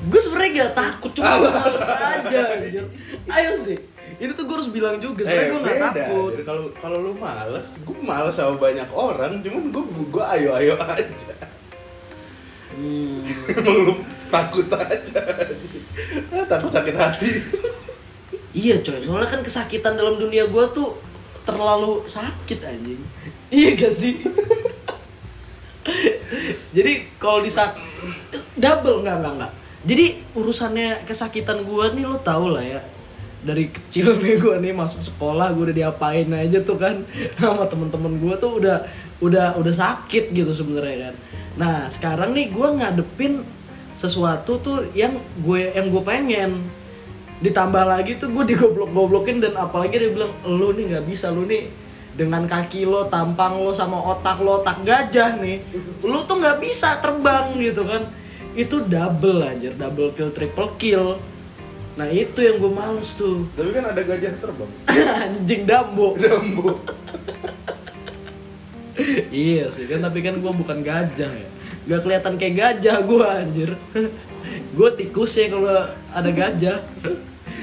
Gue sebenarnya gak takut cuma males aja anjir. Ayo sih ini tuh gue harus bilang juga sebenarnya gue gak takut. Kalau kalau lu males gue males sama banyak orang cuman gue gue ayo ayo aja. Hmm. emang lu takut aja. Ah, takut sakit hati. Iya coy soalnya kan kesakitan dalam dunia gua tuh terlalu sakit anjing. Iya gak sih? Jadi kalau di saat double nggak nggak nggak. Jadi urusannya kesakitan gua nih lo tau lah ya. Dari kecil nih gua nih masuk sekolah gua udah diapain aja tuh kan. Sama temen-temen gua tuh udah udah udah sakit gitu sebenarnya kan. Nah sekarang nih gua ngadepin sesuatu tuh yang gue yang gue pengen ditambah lagi tuh gue digoblok-goblokin dan apalagi dia bilang lu nih nggak bisa lu nih dengan kaki lo tampang lo sama otak lo otak gajah nih lu tuh nggak bisa terbang gitu kan. Itu double anjir. Double kill triple kill. Nah itu yang gue males tuh. Tapi kan ada gajah terbang. anjing dambo. Dambo. iya sih kan tapi kan gue bukan gajah ya. Gak kelihatan kayak gajah gue anjir. Gue tikus ya kalau ada gajah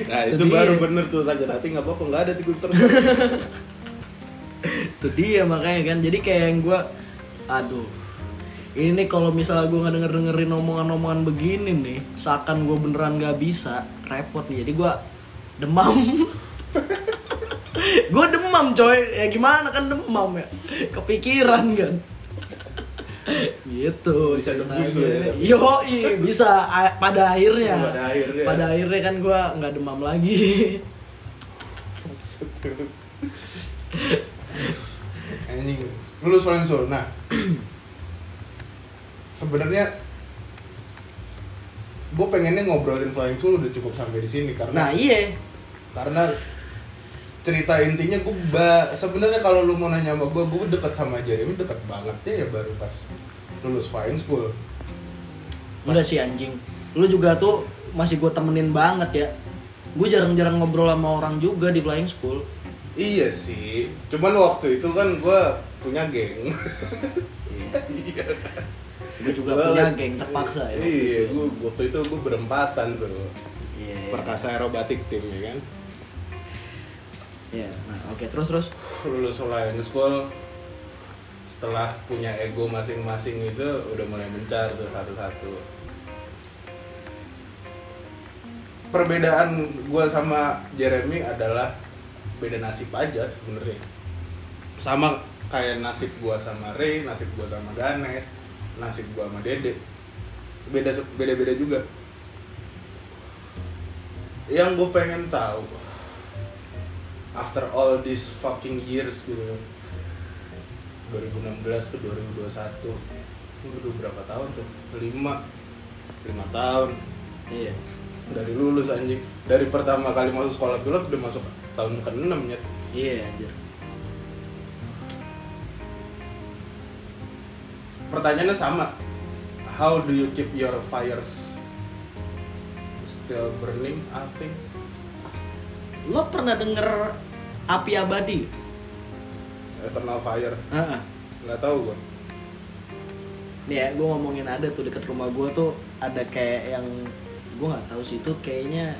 Nah Itu itu dia. baru bener tuh sakit hati nggak apa-apa nggak ada tikus terbang. itu dia makanya kan jadi kayak yang gue aduh ini kalau misalnya gue nggak denger dengerin omongan-omongan begini nih seakan gue beneran nggak bisa repot nih jadi gue demam gue demam coy ya gimana kan demam ya kepikiran kan gitu Bisa lo ya. Yoi, bisa pada akhirnya Pada akhirnya. pada akhirnya kan gue nggak demam lagi Anjing, lulus Flying Soul. Nah, sebenarnya gue pengennya ngobrolin Flying Soul udah cukup sampai di sini nah karena iya karena cerita intinya gue ba- sebenarnya kalau lu mau nanya sama gue gue deket sama Jeremy deket banget ya baru pas lulus Flying School Enggak sih anjing. Lu juga tuh masih gue temenin banget ya. Gue jarang-jarang ngobrol sama orang juga di flying school. iya sih cuman waktu itu kan gue punya geng iya Gue juga punya geng terpaksa ya. iya gue waktu itu gue berempatan tuh Iya. perkasa aerobatik tim ya kan Iya. Nah, oke terus terus. lulus Flying School setelah punya ego masing-masing itu udah mulai mencar tuh satu-satu perbedaan gue sama Jeremy adalah beda nasib aja sebenarnya sama kayak nasib gue sama Ray nasib gue sama Ganes nasib gue sama Dede beda beda beda juga yang gue pengen tahu after all these fucking years gitu. 2016 ke 2021 udah berapa tahun tuh? 5 5 tahun. Iya. dari lulus anjing. Dari pertama kali masuk sekolah pilot udah masuk tahun ke-6 ya Iya anjir. pertanyaannya sama. How do you keep your fires still burning I think? Lo pernah denger api abadi? eternal fire. Heeh. nggak tahu gue Nih ya, gue ngomongin ada tuh deket rumah gue tuh ada kayak yang gue nggak tahu sih itu kayaknya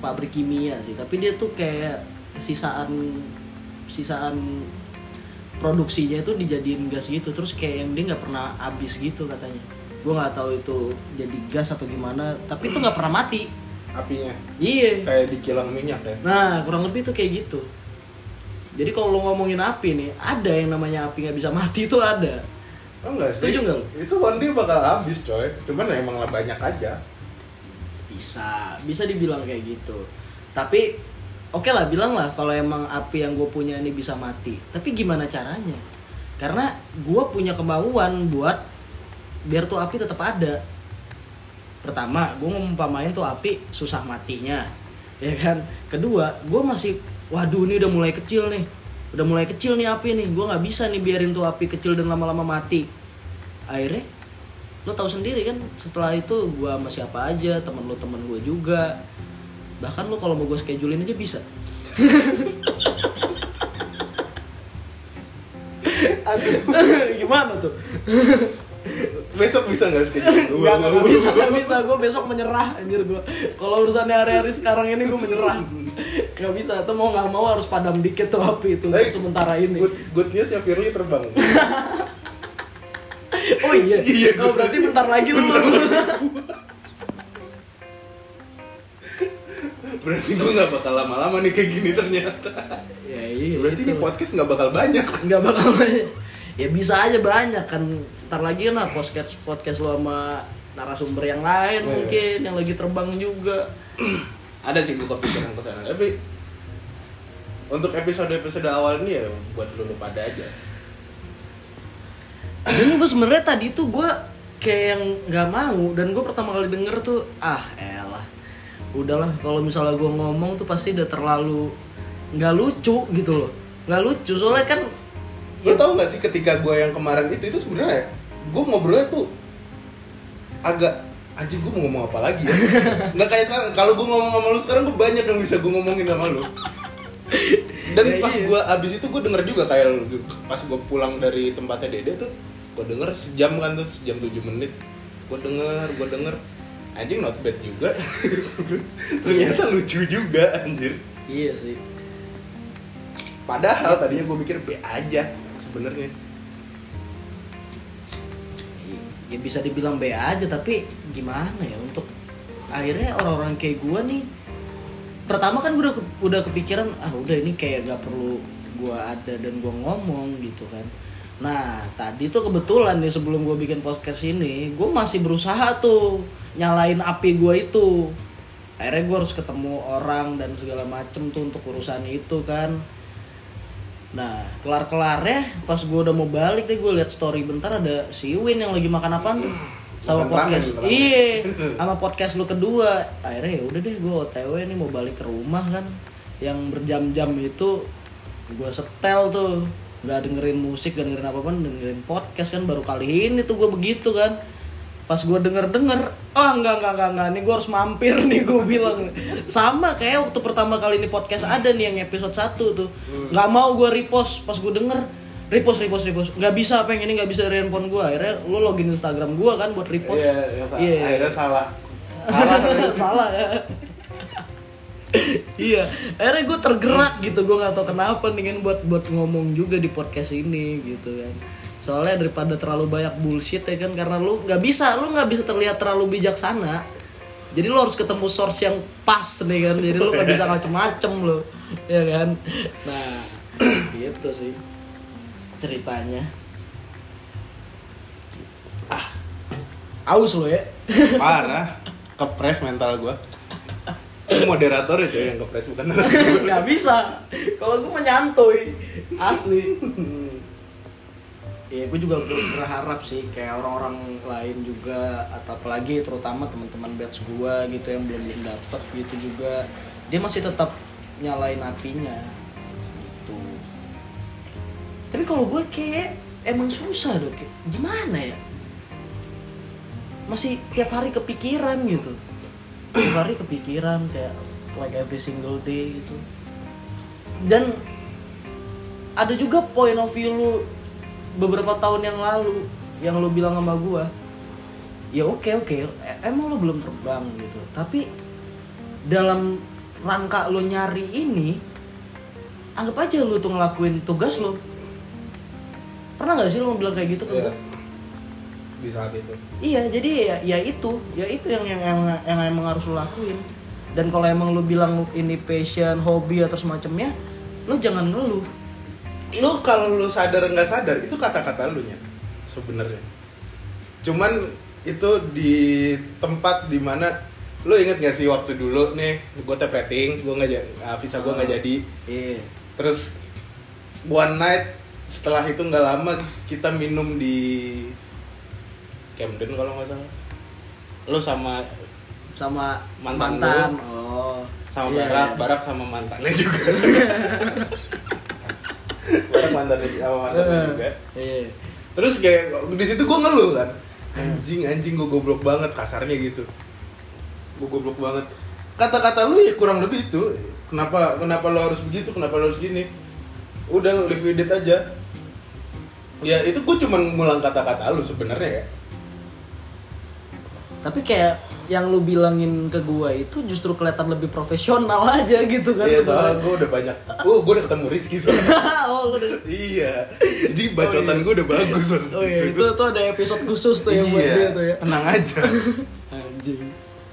pabrik kimia sih. Tapi dia tuh kayak sisaan sisaan produksinya itu dijadiin gas gitu. Terus kayak yang dia nggak pernah habis gitu katanya. Gue nggak tahu itu jadi gas atau gimana tapi itu nggak pernah mati apinya. Iya. Kayak di kilang minyak ya. Nah kurang lebih tuh kayak gitu. Jadi kalau lo ngomongin api nih ada yang namanya api nggak bisa mati itu ada. Oh enggak sih. Setuju nggak lu? Itu one day bakal habis coy. Cuman emang lah banyak aja. bisa bisa dibilang kayak gitu. Tapi oke lah bilang lah kalau emang api yang gue punya ini bisa mati. Tapi gimana caranya? Karena gue punya kemauan buat biar tuh api tetap ada pertama gue ngumpamain tuh api susah matinya ya kan? Kedua gue masih waduh ini udah mulai kecil nih. Udah mulai kecil nih api nih. Gue nggak bisa nih biarin tuh api kecil dan lama-lama mati. Akhirnya lo tahu sendiri kan setelah itu gue sama siapa aja temen lo temen gue juga. Bahkan lo kalau mau gue schedulein aja bisa. Gimana tuh Besok bisa nggak schedule? Enggak, enggak, enggak bisa, enggak bisa. Gue besok menyerah, anjir gue. Kalau urusannya hari-hari sekarang ini gue menyerah. Gak bisa, tuh mau nggak mau harus padam dikit tuh api itu untuk Tapi, sementara ini. Good, good news ya Firly terbang. Oh iya, Iya, oh, berarti kasih. bentar lagi lu. Berarti gue nggak bakal lama-lama nih kayak gini ternyata. ya iya. Berarti itu. ini podcast nggak bakal banyak. nggak bakal banyak. Ya bisa aja banyak kan. Ntar lagi lah podcast podcast lo sama narasumber yang lain Iya. mungkin yang lagi terbang juga. Ada sih gue kepikiran ke sana. Tapi untuk episode-episode awal ini ya buat lu pada aja. Dan gue sebenarnya tadi tuh gue kayak yang nggak mau dan gue pertama kali denger tuh ah elah udahlah kalau misalnya gue ngomong tuh pasti udah terlalu nggak lucu gitu loh nggak lucu soalnya kan Lu tau gak sih ketika gue yang kemarin itu itu sebenarnya gue ngobrolnya tuh agak anjing gue mau ngomong apa lagi ya? Nggak kayak sekarang kalau gue ngomong sama lu sekarang gue banyak yang bisa gue ngomongin sama lu. Dan Ya, pas iya. gue abis itu gue denger juga kayak lu pas gue pulang dari tempatnya dede tuh gue denger sejam kan tuh sejam 7 menit. Gue denger gue denger. Anjing not bad juga. Ternyata lucu juga anjir. Iya sih. Padahal tadinya gue mikir B aja sebenarnya. Ya bisa dibilang B aja tapi gimana ya untuk akhirnya orang-orang kayak gua nih pertama kan gue udah udah kepikiran ah udah ini kayak gak perlu gua ada dan gua ngomong gitu kan. Nah tadi tuh kebetulan nih sebelum gue bikin podcast ini gue masih berusaha tuh nyalain api gua itu. Akhirnya gue harus ketemu orang dan segala macem tuh untuk urusan itu kan Nah, kelar-kelarnya pas gue udah mau balik deh gue liat story bentar ada si Win yang lagi makan apaan tuh sama Makan podcast. Iya, sama podcast lu kedua. Akhirnya ya udah deh gue OTW nih mau balik ke rumah kan. Yang berjam-jam itu gue setel tuh nggak dengerin musik gak dengerin apa-apa dengerin podcast kan baru kali ini tuh gue begitu kan pas gue denger denger oh enggak enggak enggak enggak nih gue harus mampir nih gue bilang. Sama kayak waktu pertama kali ini podcast ada nih yang episode 1 tuh. Nggak mau gue repost pas gue denger repost repost repost. Nggak bisa pengen ini nggak bisa dari handphone gue akhirnya lo login instagram gue kan buat repost. Iya ya, Iya. akhirnya salah. Salah ya. Iya. Akhirnya gue tergerak gitu. Gue nggak tahu kenapa nih kan buat buat ngomong juga di podcast ini gitu kan soalnya daripada terlalu banyak bullshit ya kan karena lu nggak bisa lu nggak bisa terlihat terlalu bijaksana. Jadi lu harus ketemu source yang pas nih kan jadi lu nggak bisa macem-macem lo ya kan? Nah gitu sih ceritanya. Ah aus lo ya. parah. Kepres mental gue Lu moderator ya coy yang kepres bukan? Nggak bisa. Kalau gue menyantuy asli Iya, gue juga ber- berharap sih kayak orang-orang lain juga atau apalagi terutama teman-teman batch gue gitu yang belum belum dapet gitu juga dia masih tetap nyalain apinya gitu. Tapi kalau gue kayak emang susah dok, gimana ya? Masih tiap hari kepikiran gitu, tiap hari kepikiran kayak like every single day gitu. Dan ada juga point of view lu beberapa tahun yang lalu yang lu bilang sama gua ya oke oke e- emang lu belum terbang gitu tapi dalam rangka lu nyari ini anggap aja lu tuh ngelakuin tugas lu pernah nggak sih lu bilang kayak gitu ke Iya. gua? di saat itu Iya, jadi ya, ya itu, ya itu yang yang yang, yang emang harus lo lakuin. Dan kalau emang lo bilang ini passion, hobi atau semacamnya, lo jangan ngeluh. Lu kalau lu sadar nggak sadar itu kata-kata lu nya sebenarnya cuman itu di tempat di mana lu inget gak sih waktu dulu nih gue tap rating gue nggak ja- ah, visa gue nggak Ah. jadi Iya. terus one night setelah itu nggak lama kita minum di Camden kalau nggak salah lu sama Sama Mantan mantan. Oh. sama Iya, Barak iya. Barak sama mantannya juga Barak mantannya sama mantannya juga. Iya. terus kayak di situ gue ngeluh kan. Anjing anjing gue goblok banget kasarnya gitu. Gue goblok banget. Kata-kata lu ya kurang lebih itu. Kenapa kenapa lo harus begitu? Kenapa lo harus gini? Udah live with it aja. Ya itu gue cuman ngulang kata-kata lu sebenarnya ya. Tapi kayak yang lu bilangin ke gua itu justru kelihatan lebih profesional aja gitu kan. iya soalnya gue udah banyak oh gue udah ketemu Rizky soalnya oh, lu udah- iya jadi bacotan iya. gue udah bagus waktu Oh iya, itu tuh ada episode khusus tuh yang buat iya, dia tuh ya. tenang aja Anjing.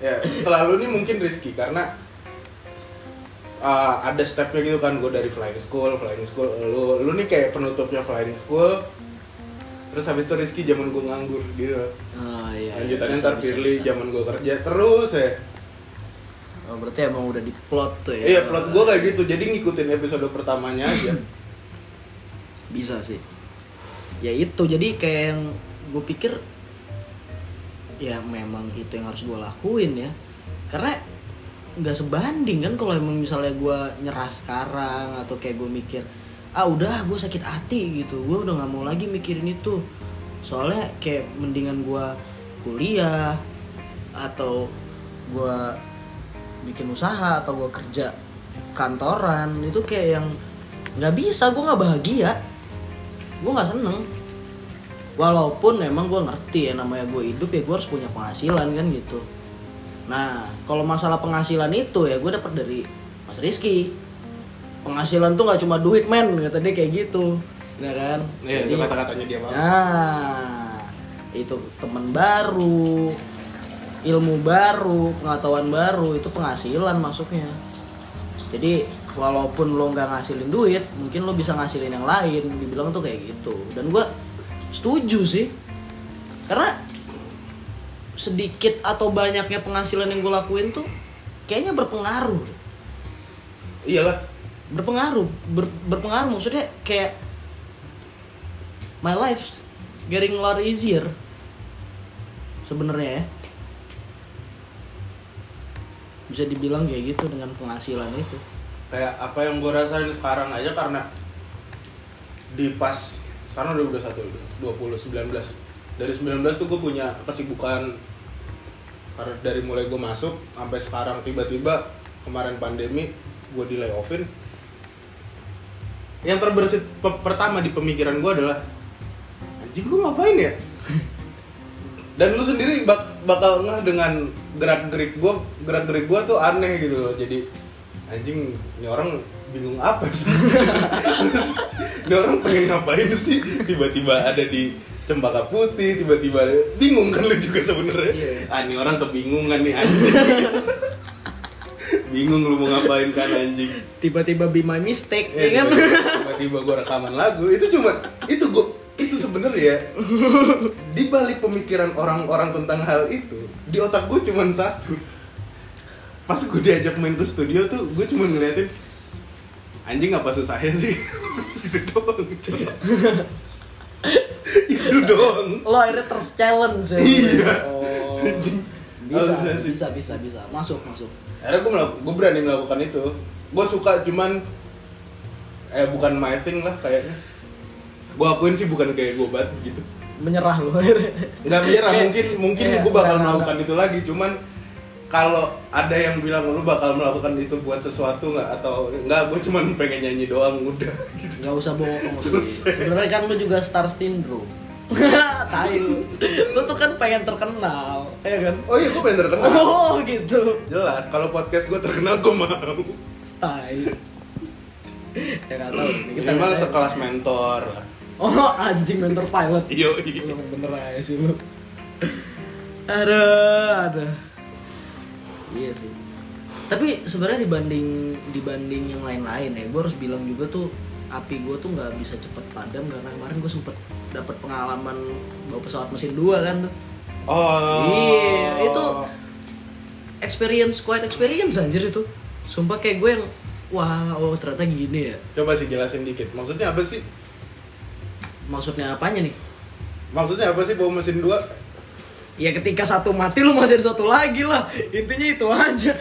ya setelah lu nih mungkin Rizky karena uh, ada stepnya gitu kan gue dari flying school flying school lu lu nih kayak penutupnya flying school terus habis itu Rizky zaman gue nganggur gitu Oh iya. lanjutannya bisa, ntar Firly zaman gue kerja terus ya Oh, berarti emang udah diplot tuh ya. iya plot gue kayak gitu jadi ngikutin episode pertamanya aja Bisa sih. Ya itu, jadi kayak yang gue pikir ya memang itu yang harus gue lakuin ya. Karena nggak sebanding kan kalau emang misalnya gue nyerah sekarang atau kayak gue mikir ah udah gue sakit hati gitu. Gue udah nggak mau lagi mikirin itu. Soalnya kayak mendingan gue kuliah atau gue bikin usaha atau gue kerja kantoran itu kayak yang nggak bisa. Gue nggak bahagia. Gue nggak seneng. Walaupun emang gue ngerti ya namanya gue hidup ya gue harus punya penghasilan kan gitu. Nah kalau masalah penghasilan itu ya gue dapat dari Mas Rizky penghasilan tuh nggak cuma duit men kata dia kayak gitu ya kan Iya, itu Jadi- kata-katanya dia banget. Nah, itu teman baru, ilmu baru, pengetahuan baru, itu penghasilan masuknya. Jadi walaupun lo nggak ngasilin duit, mungkin lo bisa ngasilin yang lain. Dibilang tuh kayak gitu. Dan gua setuju sih, karena sedikit atau banyaknya penghasilan yang gue lakuin tuh kayaknya berpengaruh Iyalah. Berpengaruh ber- berpengaruh. Maksudnya kayak my life getting a lot easier sebenarnya ya. Bisa dibilang kayak gitu dengan penghasilan itu. Kayak apa yang gue rasain sekarang aja karena di pas sekarang udah udah satu udah 20 19 dari 19 tuh gue punya kesibukan. Dari mulai gue masuk sampai sekarang tiba-tiba kemarin pandemi gue di layoffin yang terbersit pe- pertama di pemikiran gue adalah anjing gue ngapain ya? Dan lu sendiri bak- bakal ngeh dengan gerak gerik gue gerak gerik gue tuh aneh gitu loh. Jadi anjing ini orang bingung apa sih? Ini orang pengen ngapain sih? Tiba-tiba ada di cempaka putih tiba-tiba ada- bingung kan lu juga sebenarnya. Iya. ah ini orang kebingungan nih anjing bingung lu mau ngapain kan anjing. Tiba-tiba be my mistake Eh, ya kan? tiba-tiba gue rekaman lagu. Itu cuma itu gue itu sebenarnya di balik pemikiran orang-orang tentang hal itu di otak gue cuma satu. Pas gue diajak main ke studio tuh gue cuma ngeliatin anjing apa susahnya sih? Itu doang itu doang. Lo akhirnya terus challenge ya Iya. oh. Bisa Harusnya sih. bisa bisa bisa. Masuk masuk. Akhirnya gue melak- gue berani melakukan itu. Gue suka cuman eh bukan my thing lah kayaknya. Gue akuin sih bukan kayak gue banget gitu. Menyerah lo akhirnya nggak menyerah Kayak- mungkin mungkin iya, gue bakal udah, melakukan udah. itu lagi. Cuman kalau ada yang bilang lu bakal melakukan itu buat sesuatu nggak? Atau nggak gue cuman pengen nyanyi doang udah gitu. Nggak usah bohong sebenarnya kan lu juga star syndrome tai lu tuh kan pengen terkenal ya kan? Oh iya gue pengen terkenal. Oh gitu. Jelas kalau podcast gue terkenal gue mau. Tai. Ya nggak tahu. Kita tahu. sekelas mentor. Oh anjing mentor pilot. Iyo Lu bener aja sih lu. Ada ada. Iya sih. Tapi sebenarnya dibanding dibanding yang lain-lain ya gue harus bilang juga tuh api gue tuh nggak bisa cepet padam karena kemarin gue sempet dapat pengalaman bawa pesawat mesin dua kan tuh. Oh. Iya, itu experience quite experience anjir itu. Sumpah kayak gue yang wah oh ternyata gini ya. Coba sih jelasin dikit maksudnya apa sih? Maksudnya apanya nih? Maksudnya apa sih bawa mesin dua? Ya ketika satu mati lu masih ada satu lagi lah. Intinya itu aja.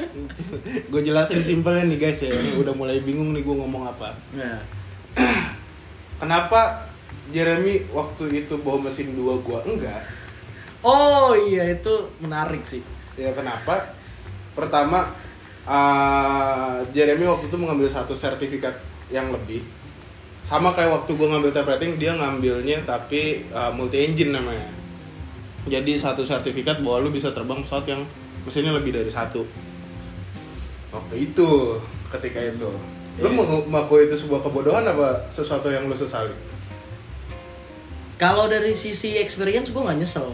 Gue jelasin simpelnya nih guys ya. Ini udah mulai bingung nih gue ngomong apa. Nah kenapa Jeremy waktu itu bawa mesin dua gua enggak? Oh iya itu menarik sih. Ya kenapa? Pertama uh, Jeremy waktu itu mengambil satu sertifikat yang lebih. Sama kayak waktu gua ngambil type rating dia ngambilnya tapi uh, multi engine namanya. Jadi satu sertifikat bahwa lu bisa terbang pesawat yang mesinnya lebih dari satu. Waktu itu ketika itu lu Iya. mau mengaku itu sebuah kebodohan apa sesuatu yang lu sesali? Kalau dari sisi experience gue nggak nyesel.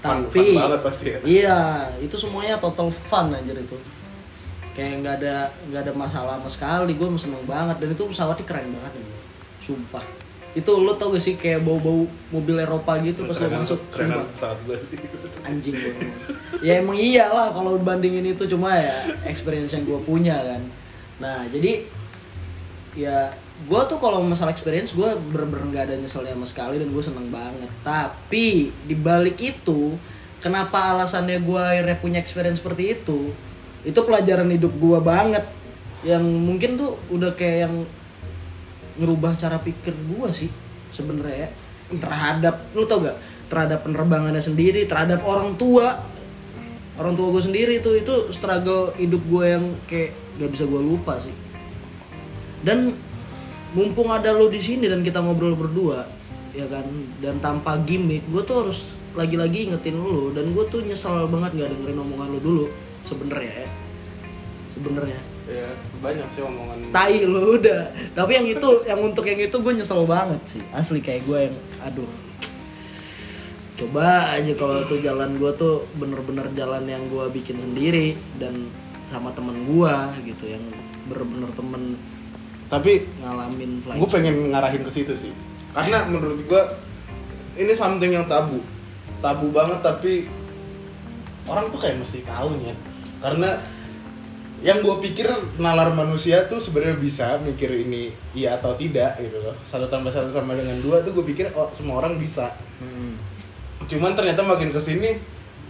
Fun- tapi fun banget pasti ya. iya itu semuanya total fun anjir itu. Kayak nggak ada nggak ada masalah sama sekali gue seneng banget. Dan itu pesawatnya keren banget anjir. sumpah. Itu lo tau gak sih kayak bau-bau mobil Eropa gitu pas lo masuk? sumpah. pesawat gua sih. Anjing gue ya emang iyalah kalau bandingin itu. Cuma ya experience yang gue punya kan nah jadi ya gue tuh kalau masalah experience gue bener-bener nggak ada nyeselnya sama sekali dan gue seneng banget. Tapi di balik itu kenapa alasannya gue akhirnya punya experience seperti itu itu pelajaran hidup gue banget. Yang mungkin tuh udah kayak yang ngerubah cara pikir gue sih sebenarnya ya. terhadap lu tau gak terhadap penerbangannya sendiri terhadap orang tua. Orang tua gue sendiri tuh itu struggle hidup gue yang kayak gak bisa gue lupa sih. Dan mumpung ada lo di sini dan kita ngobrol berdua ya kan? Dan tanpa gimmick gue tuh harus lagi-lagi ingetin lo. Dan gue tuh nyesel banget gak dengerin omongan lo dulu sebenarnya. Ya sebenarnya. Ya banyak sih omongan. Tai lo udah. Tapi yang itu yang untuk yang itu gue nyesel banget sih. Asli kayak gue yang aduh. Coba aja kalau tuh jalan gue tuh bener-bener jalan yang gue bikin sendiri dan sama temen gue gitu yang bener-bener temen tapi ngalamin flight gue pengen ngarahin ke situ sih. Karena menurut gue ini something yang tabu. Tabu banget tapi orang tuh kayak mesti tahunya karena yang gue pikir nalar manusia tuh sebenarnya bisa mikir ini iya atau tidak gitu loh. Satu tambah satu sama dengan dua tuh gue pikir oh semua orang bisa. Hmm. cuman ternyata makin ke sini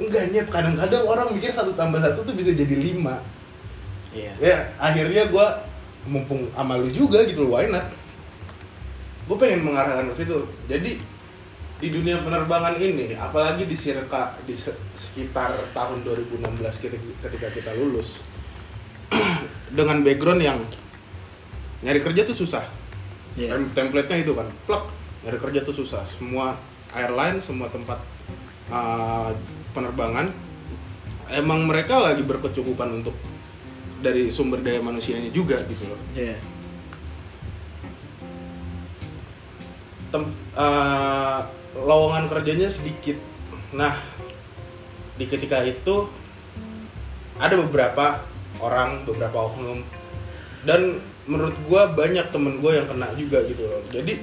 enggak nyet. Kadang-kadang orang mikir satu tambah satu tuh bisa jadi lima. Iya. Ya akhirnya gue mumpung sama lu juga gitu loh why not? Gue pengen mengarahkan ke situ. Jadi di dunia penerbangan ini apalagi di circa di se- sekitar tahun 2016 ketika, ketika kita lulus dengan background yang nyari kerja tuh susah. Iya. Tem- template-nya itu kan plek nyari kerja tuh susah. Semua airline semua tempat uh, penerbangan emang mereka lagi berkecukupan untuk dari sumber daya manusianya juga gitu loh. Iya. Tem- uh, lowongan kerjanya sedikit. Nah di ketika itu ada beberapa orang beberapa oknum. Dan menurut gua banyak temen gue yang kena juga gitu loh. Jadi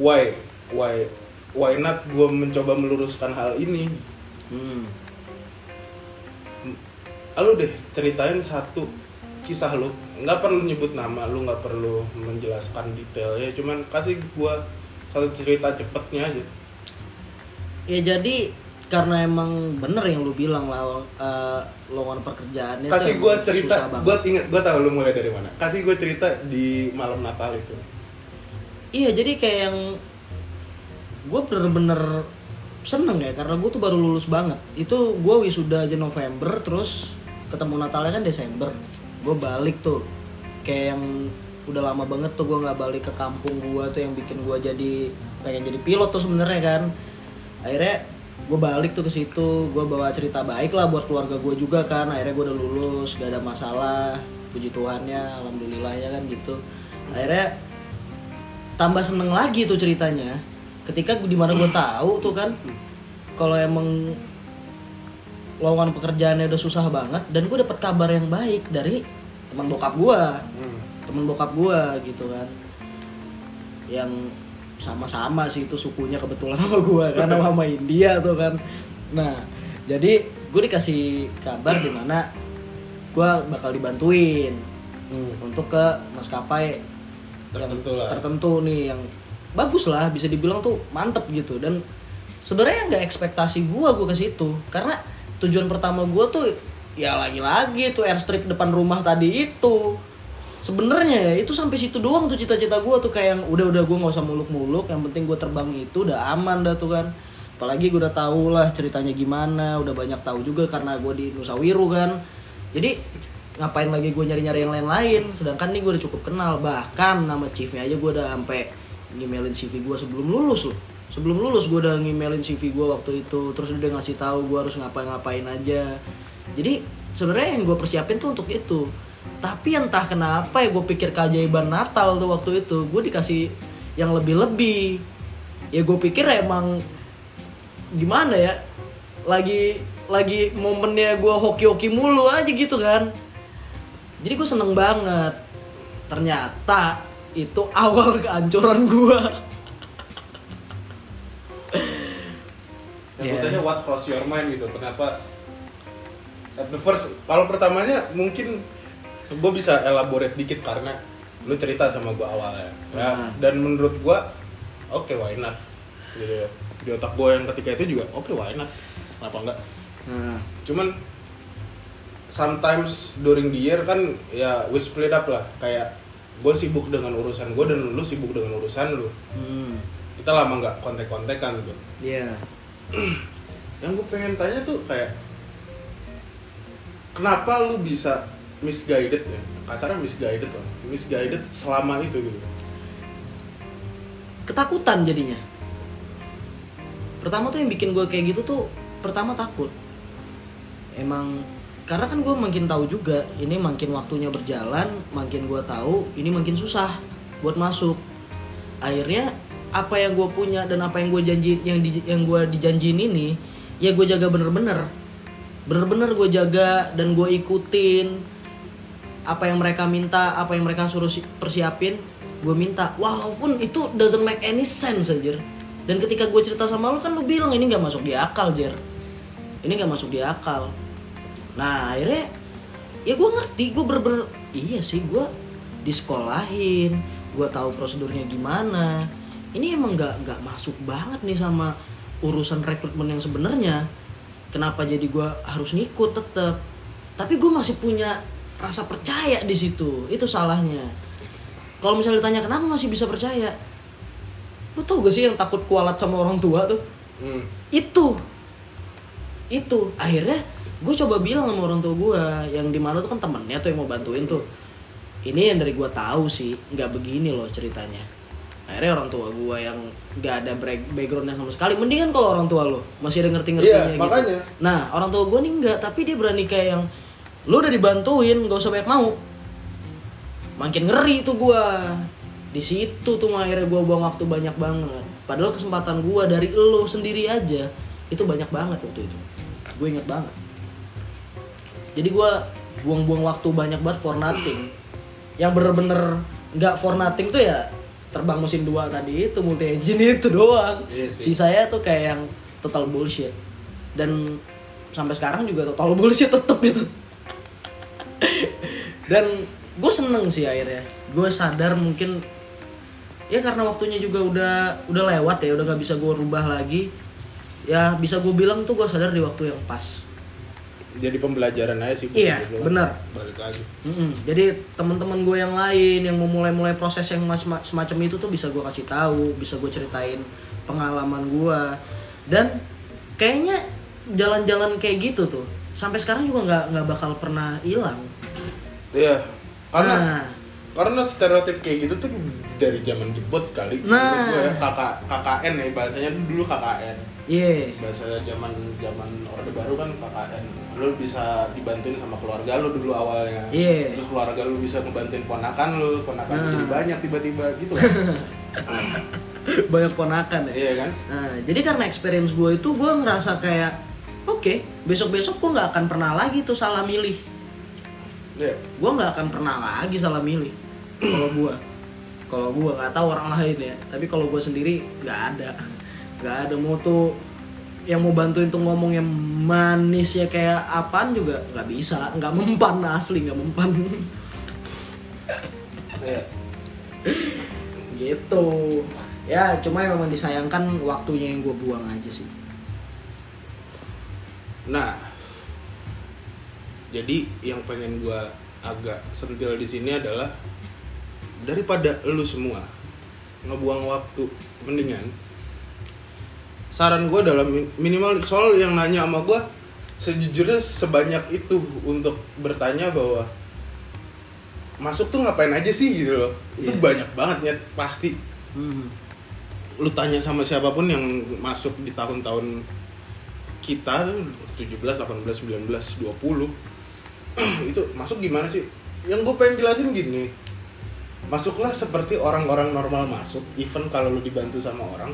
why? Why? Why not gue mencoba meluruskan hal ini hmm. Lalu deh ceritain satu kisah lu. Nggak perlu nyebut nama lu nggak perlu menjelaskan detailnya. Cuman kasih gua satu cerita cepetnya aja. Ya jadi karena emang bener yang lu bilang lah eh, lowongan pekerjaannya kasih susah cerita buat inget gua tahu lu mulai dari mana. Kasih gua cerita di malam Natal itu. Iya jadi kayak yang gue bener-bener seneng ya karena gue tuh baru lulus banget. Itu gue wisuda aja November terus ketemu Natalnya kan Desember. Gue balik tuh kayak yang udah lama banget tuh gue nggak balik ke kampung gue tuh yang bikin gue jadi pengen jadi pilot tuh sebenarnya kan. Akhirnya gue balik tuh ke situ gue bawa cerita baik lah buat keluarga gue juga kan akhirnya gue udah lulus gak ada masalah puji Tuhannya alhamdulillahnya kan gitu akhirnya tambah seneng lagi tuh ceritanya ketika gue di mana gue tahu tuh kan kalau emang lowongan pekerjaannya udah susah banget dan gue dapet kabar yang baik dari teman bokap gue Hmm. teman bokap gue gitu kan yang sama-sama sih itu sukunya kebetulan sama gue kan sama sama India tuh kan nah jadi gue dikasih kabar di mana gue bakal dibantuin Hmm. untuk ke maskapai yang lah. tertentu nih yang bagus lah bisa dibilang tuh mantep gitu. Dan sebenarnya nggak ekspektasi gua gua ke situ. Karena tujuan pertama gua tuh ya lagi-lagi tuh airstrip depan rumah tadi itu. Sebenarnya ya itu sampai situ doang tuh cita-cita gua tuh. Kayak yang udah-udah gua nggak usah muluk-muluk yang penting gua terbang itu udah aman dah tuh kan. Apalagi gua udah tahu lah ceritanya gimana udah banyak tahu juga karena gua di Nusa Wiru kan. Jadi ngapain lagi gue nyari-nyari yang lain-lain? Sedangkan nih gue udah cukup kenal. Bahkan nama chiefnya aja gue udah sampai ngimelin CV gue sebelum lulus loh. Sebelum lulus gue udah ngimelin CV gue waktu itu terus dia ngasih tahu gue harus ngapain-ngapain aja. Jadi sebenarnya yang gue persiapin tuh untuk itu. Tapi entah kenapa ya gue pikir keajaiban Natal tuh waktu itu gue dikasih yang lebih-lebih. Ya gue pikir emang gimana ya lagi lagi momennya gue hoki-hoki mulu aja gitu kan. Jadi gue seneng banget. Ternyata itu awal kehancuran gue yang Iya. gue tanya what cross your mind gitu kenapa? At the first kalau pertamanya mungkin gue bisa elaborate dikit karena lu cerita sama gue awalnya. Ya Hmm. dan menurut gue oke why not? Gitu ya. di otak gue yang ketika itu juga oke why not? Kenapa enggak? Nah. Cuman sometimes during the year kan ya we split up lah. Kayak gue sibuk dengan urusan gue dan lu sibuk dengan urusan lu. Hmm. Kita lama nggak kontek-kontekan gitu. Iya. Yang gue pengen tanya tuh kayak kenapa lu bisa misguided ya? Kasarnya misguided lah misguided selama itu gitu. Ketakutan jadinya. Pertama tuh yang bikin gue kayak gitu tuh pertama takut. Emang karena kan gue makin tahu juga ini makin waktunya berjalan makin gue tahu ini makin susah buat masuk. Akhirnya apa yang gue punya dan apa yang gue janji yang di, yang gue dijanjiin ini ya gue jaga bener-bener. Bener-bener gue jaga dan gue ikutin apa yang mereka minta apa yang mereka suruh si- persiapin gue minta. Walaupun itu doesn't make any sense aja dan ketika gue cerita sama lu kan lu bilang ini nggak masuk di akal jer. Ini nggak masuk di akal nah akhirnya ya gue ngerti gue bener-bener iya sih gue disekolahin gue tahu prosedurnya gimana. Ini emang nggak nggak masuk banget nih sama urusan rekrutmen yang sebenarnya. Kenapa jadi gue harus ngikut tetep? Tapi gue masih punya rasa percaya di situ itu salahnya. Kalau misalnya ditanya kenapa masih bisa percaya? Lu tau gak sih yang takut kualat sama orang tua tuh? Hmm. itu. Itu. Akhirnya gue coba bilang sama orang tua gue yang di mana tuh kan temennya tuh yang mau bantuin tuh. Ini yang dari gue tahu sih nggak begini loh ceritanya. Akhirnya orang tua gue yang nggak ada backgroundnya sama sekali. Mendingan kalau orang tua lo masih ada ngerti-ngertinya Iya, gitu. makanya. nah orang tua gue nih nggak tapi dia berani kayak yang lo udah dibantuin nggak usah banyak mau. Makin ngeri tuh gue di situ tuh akhirnya gue buang waktu banyak banget. Padahal kesempatan gue dari lo sendiri aja itu banyak banget waktu itu. Gue inget banget jadi gue buang-buang waktu banyak banget for nothing. Yang bener-bener nggak for nothing tuh ya terbang mesin dua tadi itu multi engine itu doang. Iya sih. si saya tuh kayak yang total bullshit. Dan sampai sekarang juga total bullshit tetep itu. Dan gue seneng sih akhirnya. Gue sadar mungkin ya karena waktunya juga udah udah lewat ya udah nggak bisa gue rubah lagi. Ya bisa gue bilang tuh gue sadar di waktu yang pas jadi pembelajaran aja sih Iya, benar. balik lagi Mm-mm. Jadi teman-teman gue yang lain yang mau mulai-mulai proses yang semacam itu tuh bisa gue kasih tahu, bisa gue ceritain pengalaman gue dan kayaknya jalan-jalan kayak gitu tuh sampai sekarang juga nggak nggak bakal pernah hilang. iya karena Nah, karena stereotip kayak gitu tuh dari zaman jebot kali Nah. Gue ya kakak KKN ya bahasanya dulu KKN iya, bahasa zaman zaman orde baru kan KKN lu bisa dibantuin sama keluarga lu dulu awalnya. Iya. Terus keluarga lu bisa ngebantuin ponakan lu ponakan lu Nah. jadi banyak tiba-tiba gitu kan? Banyak ponakan ya. iya kan? Nah, jadi karena experience gue itu gue ngerasa kayak oke besok-besok gue nggak akan pernah lagi tuh salah milih. iya. Gue nggak akan pernah lagi salah milih. Kalau gue kalau gue nggak tahu orang lain ya. Tapi kalau gue sendiri nggak ada nggak ada mau tuh yang mau bantuin tuh ngomong yang manis ya kayak apaan juga nggak bisa. Nggak mempan asli nggak mempan. Iya. Gitu. Ya cuma memang disayangkan waktunya yang gue buang aja sih. Nah, jadi yang pengen gua agak sentil di sini adalah daripada lu semua ngebuang waktu mendingan saran gua dalam min- minimal soal yang nanya sama gua sejujurnya sebanyak itu untuk bertanya bahwa masuk tuh ngapain aja sih gitu loh itu Iya. banyak banget ya pasti hmm. lu tanya sama siapa pun yang masuk di tahun-tahun kita tuh 17, 18, 19, 20 itu masuk gimana sih? Yang gue pengen jelasin gini Masuklah seperti orang-orang normal masuk Even kalau lu dibantu sama orang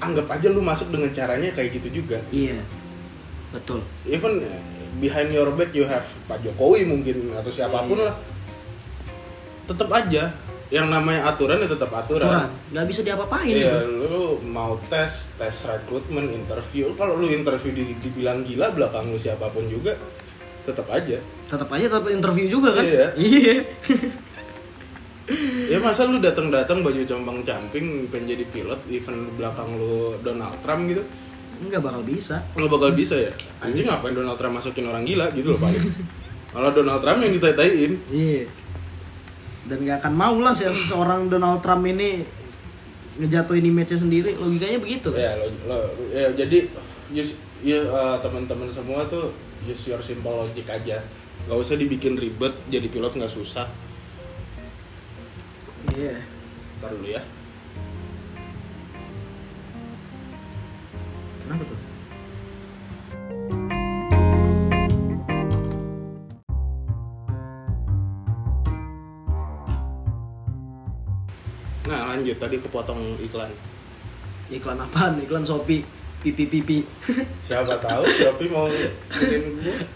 Anggap aja lu masuk dengan caranya kayak gitu juga iya betul Even eh, behind your back you have Pak Jokowi mungkin Atau siapa pun Iya. lah Tetap aja Yang namanya aturan ya tetap aturan aturan nggak bisa diapa-apain Iya, gitu. lu mau tes, tes rekrutmen, interview. Kalau lu interview di, dibilang gila belakang lu siapa pun juga, tetap aja. tetap aja tetap interview juga kan Iya. iya Ya masa lu datang-datang baju compang-camping pengen jadi pilot, even lu belakang lu Donald Trump gitu, nggak bakal bisa. Nggak bakal bisa ya. Anjing ngapain Donald Trump masukin orang gila gitu loh paling. Kalau Donald Trump yang ditai-taiin, Iya. Dan nggak akan mau lah sih seorang Donald Trump ini ngejatuhin image-nya sendiri. Logikanya begitu. Ya lo, lo- ya, jadi use ya eh, teman-teman semua tuh use your simple logic aja. Gak usah dibikin ribet jadi pilot nggak susah iya. Ntar dulu ya. Kenapa tuh? Nah lanjut. Tadi kepotong iklan. Iklan apaan? Iklan shopee. Pipi pipi. Siapa tahu tapi mau gue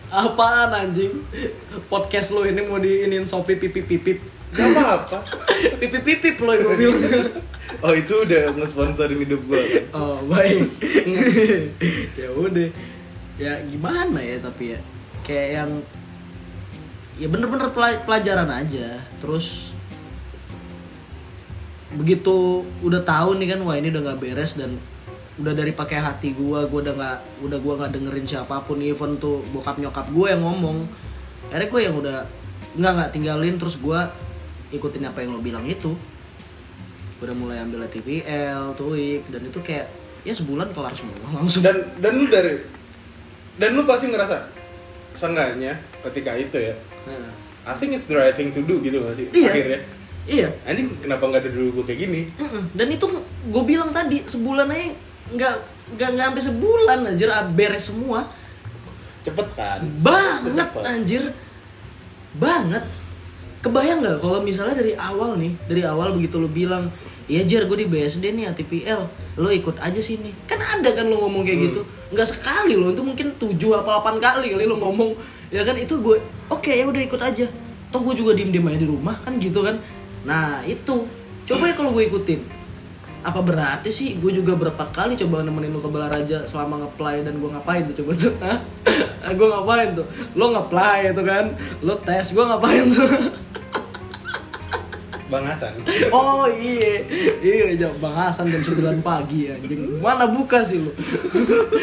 apaan anjing? Podcast lo ini mau diinin shopee pipi pipi gak apa-apa. Pipi pipi lo yang gue bilang. Oh itu udah ngesponsorin hidup gue kan oh baik. Ya udah. Ya gimana ya tapi ya? Kayak yang ya bener-bener pela- pelajaran aja. Terus begitu udah tahu nih kan wah ini udah nggak beres dan udah dari pakai hati gua gua udah nggak udah gua nggak dengerin siapa pun even tuh bokap nyokap gua yang ngomong. Akhirnya gue yang udah nggak nggak tinggalin terus gua ikutin apa yang lo bilang itu. Udah mulai ambil TPL, TOEIC dan itu kayak ya sebulan kelar semua langsung. Dan dan lu dari dan lu pasti ngerasa seenggaknya ketika itu ya Nah, I think it's the right thing to do gitu gak sih Iya. akhirnya? Iya. Anjing kenapa nggak dari dulu gue kayak gini? Dan itu gue bilang tadi sebulan aja nggak nggak nggak sampai sebulan anjir beres semua. Cepet kan? Banget Cepet. anjir. Banget kebayang nggak kalau misalnya dari awal nih dari awal begitu lo bilang iya jar gue di BSD nih ATPL lo ikut aja sini. Kan ada kan lo ngomong kayak Hmm. gitu. Nggak sekali lo itu mungkin 7 apa 8 kali kali lo ngomong. Ya kan itu gue oke ya udah ikut aja. Toh gue juga diem diem aja di rumah kan gitu kan. Nah itu. Coba ya kalau gue ikutin apa berarti sih? Gue juga berapa kali coba nemenin lu ke Balaraja selama ngeplay dan gue ngapain tuh coba tuh? Gue ngapain tuh? Lo ngeplay itu kan? Lo tes gue ngapain tuh? Bang Hasan. Oh iya. Iya jawab bang Hasan jam 9 pagi anjing. Mana buka sih lu?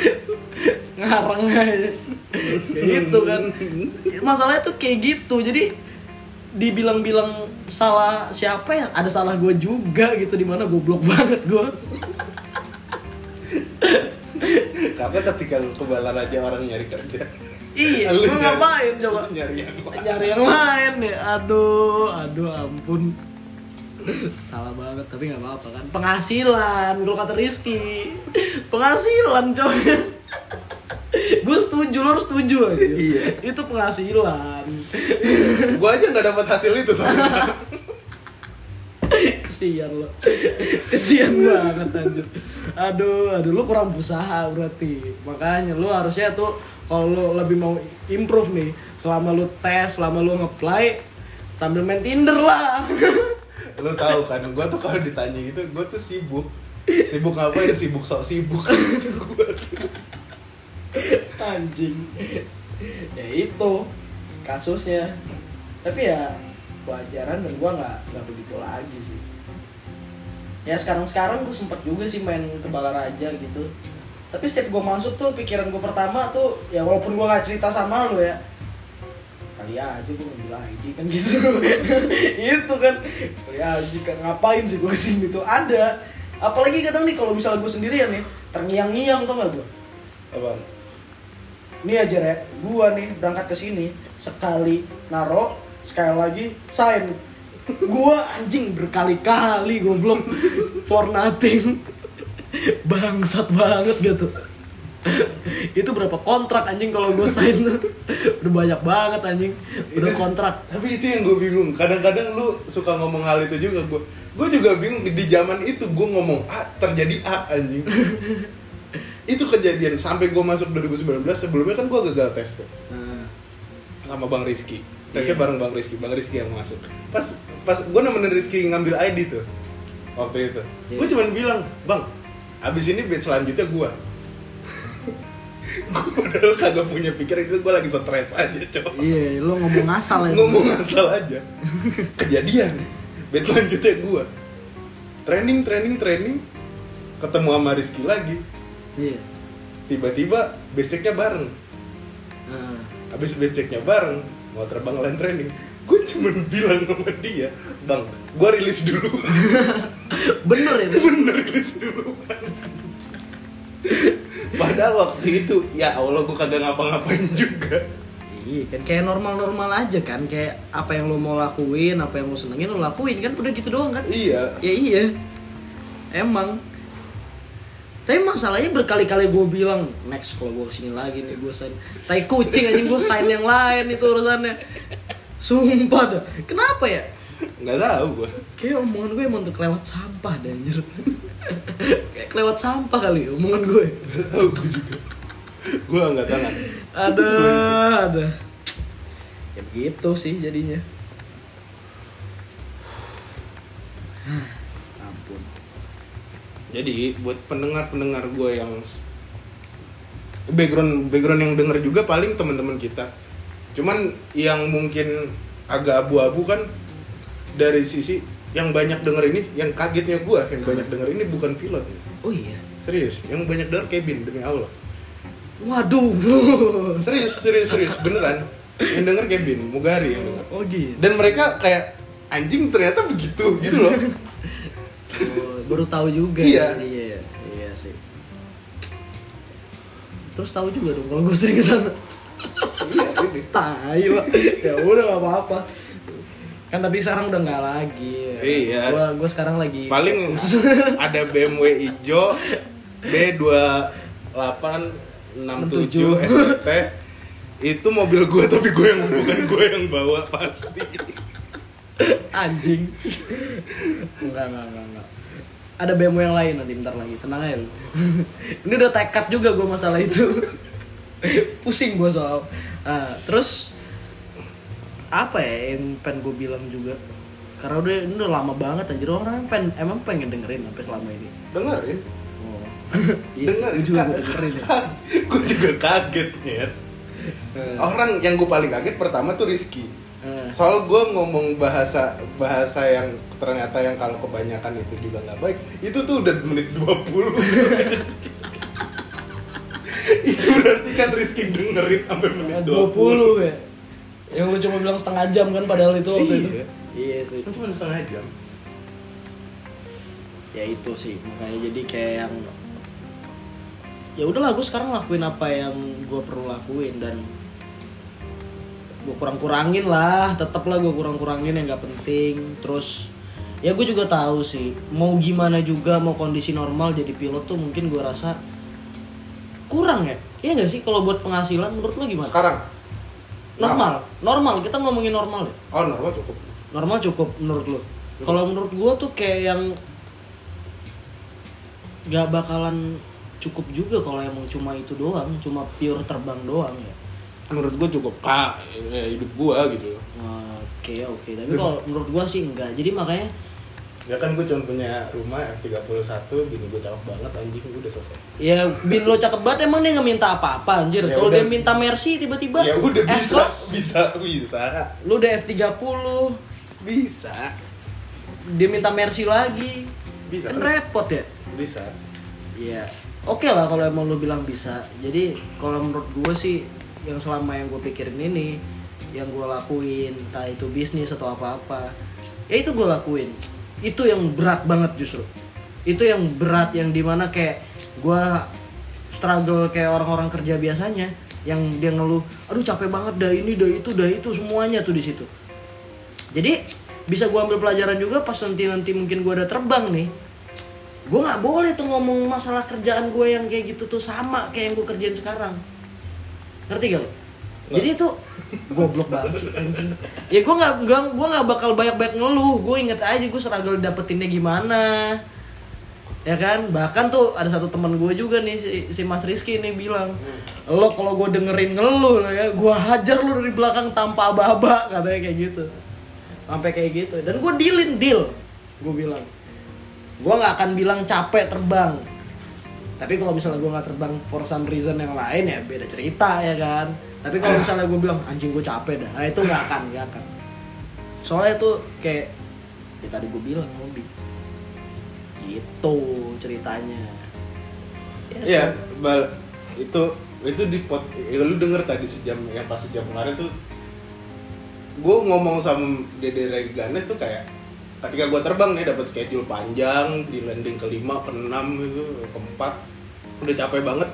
Ngarang aja. Kayak gitu kan. Masalahnya tuh kayak gitu. Jadi dibilang-bilang salah siapa ya? Ada salah gue juga gitu di mana goblok banget gue kapan ketika lu ke Balaraja orang nyari kerja? Iya, Lu ngapain coba? nyari yang lain. Nyari yang lain nih, aduh, aduh ampun. Salah banget, tapi gak apa-apa kan. Penghasilan, kalau kata Rizky. Penghasilan coy Gue setuju, lo harus setuju aja Iya. Itu penghasilan. Gue aja nggak dapat hasil itu sekarang Kesian lo Kesian banget anjir. Aduh, aduh, lu kurang berusaha berarti. Makanya lu harusnya tuh kalau lu lebih mau improve nih Selama lu tes, selama lu nge-play Sambil main Tinder lah. Lu tahu kan gue tuh kalau ditanya gitu gue tuh sibuk. Sibuk apa ya? Sibuk sok sibuk. gitu gue Anjing. Ya itu kasusnya. Tapi ya pelajaran dan gua nggak nggak begitu lagi sih. Ya sekarang sekarang gue sempet juga sih main ke Balaraja gitu. Tapi setiap gue masuk tuh pikiran gue pertama tuh ya walaupun gue nggak cerita sama lo ya kali aja gue ngambil ID kan gitu. Itu kan kali aja sih kan ngapain sih gue ke sini tuh? Ada. Apalagi kadang nih kalau misalnya gue sendirian nih terngiang-ngiang tuh gak gue apa nih aja ya gua nih berangkat ke sini sekali naro sekali lagi sign. Gua anjing berkali-kali goblok. For nothing. Bangsat banget gitu. Itu berapa kontrak anjing kalau gue sign? Udah banyak banget anjing. Udah Itu- kontrak. tapi itu yang gue bingung. Kadang-kadang lu suka ngomong hal itu juga. Gue gue juga bingung di zaman itu gue ngomong A terjadi A anjing itu kejadian sampai gue masuk 2019 sebelumnya kan gue gagal tes tuh. Nah, sama Bang Rizky. Tesnya Iya. bareng Bang Rizky. Bang Rizky yang masuk. Pas pas gue nemenin Rizky ngambil ID tuh waktu itu. Iya. gue cuman bilang Bang abis ini batch selanjutnya gue gue padahal kagak punya pikiran itu gue lagi stres aja coba iya lu ngomong asal ya. Ngomong asal aja. Kejadian. Batch selanjutnya gue training training training. Ketemu sama Rizky lagi iya. Tiba-tiba basicnya bareng. Nah, habis basicnya bareng mau terbang land training. Gue cuma bilang sama dia bang gue rilis dulu. Bener ya bener rilis duluan padahal waktu itu ya Allah gue kagak ngapa-ngapain juga. Iya kan kayak normal-normal aja kan kayak apa yang lo mau lakuin, apa yang lo senengin lo lakuin kan udah gitu doang kan? iya. Ya iya. Emang. Tapi masalahnya berkali-kali gue bilang next kalau gue ke sini lagi nih gue sign. Tai kucing aja gue sign yang lain itu urusannya. Sumpah dah. Kenapa ya? nggak tahu gue Kayak omongan gue emang untuk kelewat sampah deh anjir. Kayak kelewat sampah kali omongan gue. nggak tahu gue juga gue nggak tangan Ada, ada. Ya begitu sih jadinya. Jadi buat pendengar-pendengar gue yang background background yang denger juga paling teman-teman kita cuman yang mungkin agak abu-abu kan dari sisi yang banyak denger ini yang kagetnya gue yang banyak denger ini bukan pilot Oh iya. serius yang banyak denger Kevin demi Allah Waduh. serius serius serius beneran yang denger Kevin Mugari yang denger Oh gitu. dan mereka kayak anjing ternyata begitu gitu loh Oh, baru tahu juga. Iya. Iya, iya sih. Terus tahu juga dong kalau gue sering ke sana. iya ini Tai lah. Ya udah gak apa-apa. Kan tapi sekarang udah nggak lagi. Iya. Gua gua sekarang lagi paling ada BMW hijau B2867 ST itu mobil gue tapi gue yang bukan gue yang bawa pasti anjing. enggak, enggak, enggak, enggak. Ada BMW yang lain nanti bentar lagi, tenang aja lu. Ini udah tekad juga gue masalah itu. Pusing gue soal. Nah, terus apa ya yang pengen gue bilang juga? Karena udah ini udah lama banget anjir orang pengen emang pengen dengerin sampai selama ini. dengerin Oh. iya, sih, dengerin gue juga gue dengerin ya. gue juga kaget ya orang yang gue paling kaget pertama tuh Rizky eh. soal gue ngomong bahasa bahasa yang ternyata yang kalau kebanyakan itu juga nggak baik itu tuh udah menit 20 itu berarti kan Rizky dengerin sampai menit 20, 20 ya. Yang lu cuma bilang setengah jam kan padahal itu waktu itu. Iya. Iya sih. Itu cuma setengah jam ya itu sih makanya jadi kayak yang ya udahlah gue sekarang lakuin apa yang gue perlu lakuin dan gue kurang kurangin lah tetep lah gue kurang kurangin yang nggak penting. Terus ya gue juga tahu sih mau gimana juga mau kondisi normal jadi pilot tuh mungkin gue rasa kurang ya. Iya gak sih? Kalau buat penghasilan menurut lo gimana? Sekarang? Normal. Normal. Kita ngomongin normal ya? Oh normal cukup. Normal cukup menurut lo kalau menurut gua tuh kayak yang nggak bakalan cukup juga kalau emang cuma itu doang cuma pure terbang doang ya menurut gue cukup kak ya, hidup gue gitu. Loh oke oke. Tapi kalau menurut gua sih enggak. Jadi makanya ya kan gue cuma punya rumah F31 gini gue cakep banget anjing gue udah selesai. Ya bin lo cakep banget emang dia nggak minta apa-apa anjir. Ya kalau dia minta mercy tiba-tiba ya udah bisa S-Class, bisa bisa. Lu udah F30 bisa. Dia minta mercy lagi. Bisa. kan repot ya? Bisa. Iya, oke lah kalau emang lu bilang bisa. Jadi kalau menurut gue sih yang selama yang gue pikirin ini, yang gue lakuin, entah itu bisnis atau apa-apa, ya itu gue lakuin. Itu yang berat banget justru. Itu yang berat yang di mana kayak gue struggle kayak orang-orang kerja biasanya, yang dia ngeluh, aduh capek banget dah ini, dah itu, dah itu, semuanya tuh di situ. Jadi bisa gue ambil pelajaran juga pas nanti nanti mungkin gue udah terbang nih, gue nggak boleh tuh ngomong masalah kerjaan gue yang kayak gitu tuh sama kayak yang gue kerjain sekarang ngerti gak lo? Jadi itu goblok banget sih anjing. Ya gue nggak gue nggak bakal banyak banyak ngeluh. Gue inget aja gue struggle dapetinnya gimana. Ya kan, bahkan tuh ada satu teman gue juga nih si, si Mas Rizky nih bilang, lo kalau gue dengerin ngeluh lah ya, gue hajar lo dari belakang tanpa aba-aba katanya kayak gitu. Sampai kayak gitu. Dan gue dealin deal, gue bilang gue nggak akan bilang capek terbang tapi kalau misalnya gue nggak terbang for some reason yang lain ya beda cerita ya kan? Tapi kalau misalnya gue bilang anjing gue capek dah nah, itu nggak akan nggak akan. Soalnya tuh kayak ya tadi gue bilang Mobi gitu ceritanya. Iya, bal itu itu di pot ya, lu denger tadi sejam yang pas sejam kemarin tuh gue ngomong sama Dede Reganes tuh kayak ketika gue terbang nih dapat schedule panjang di landing kelima keenam itu keempat udah capek banget.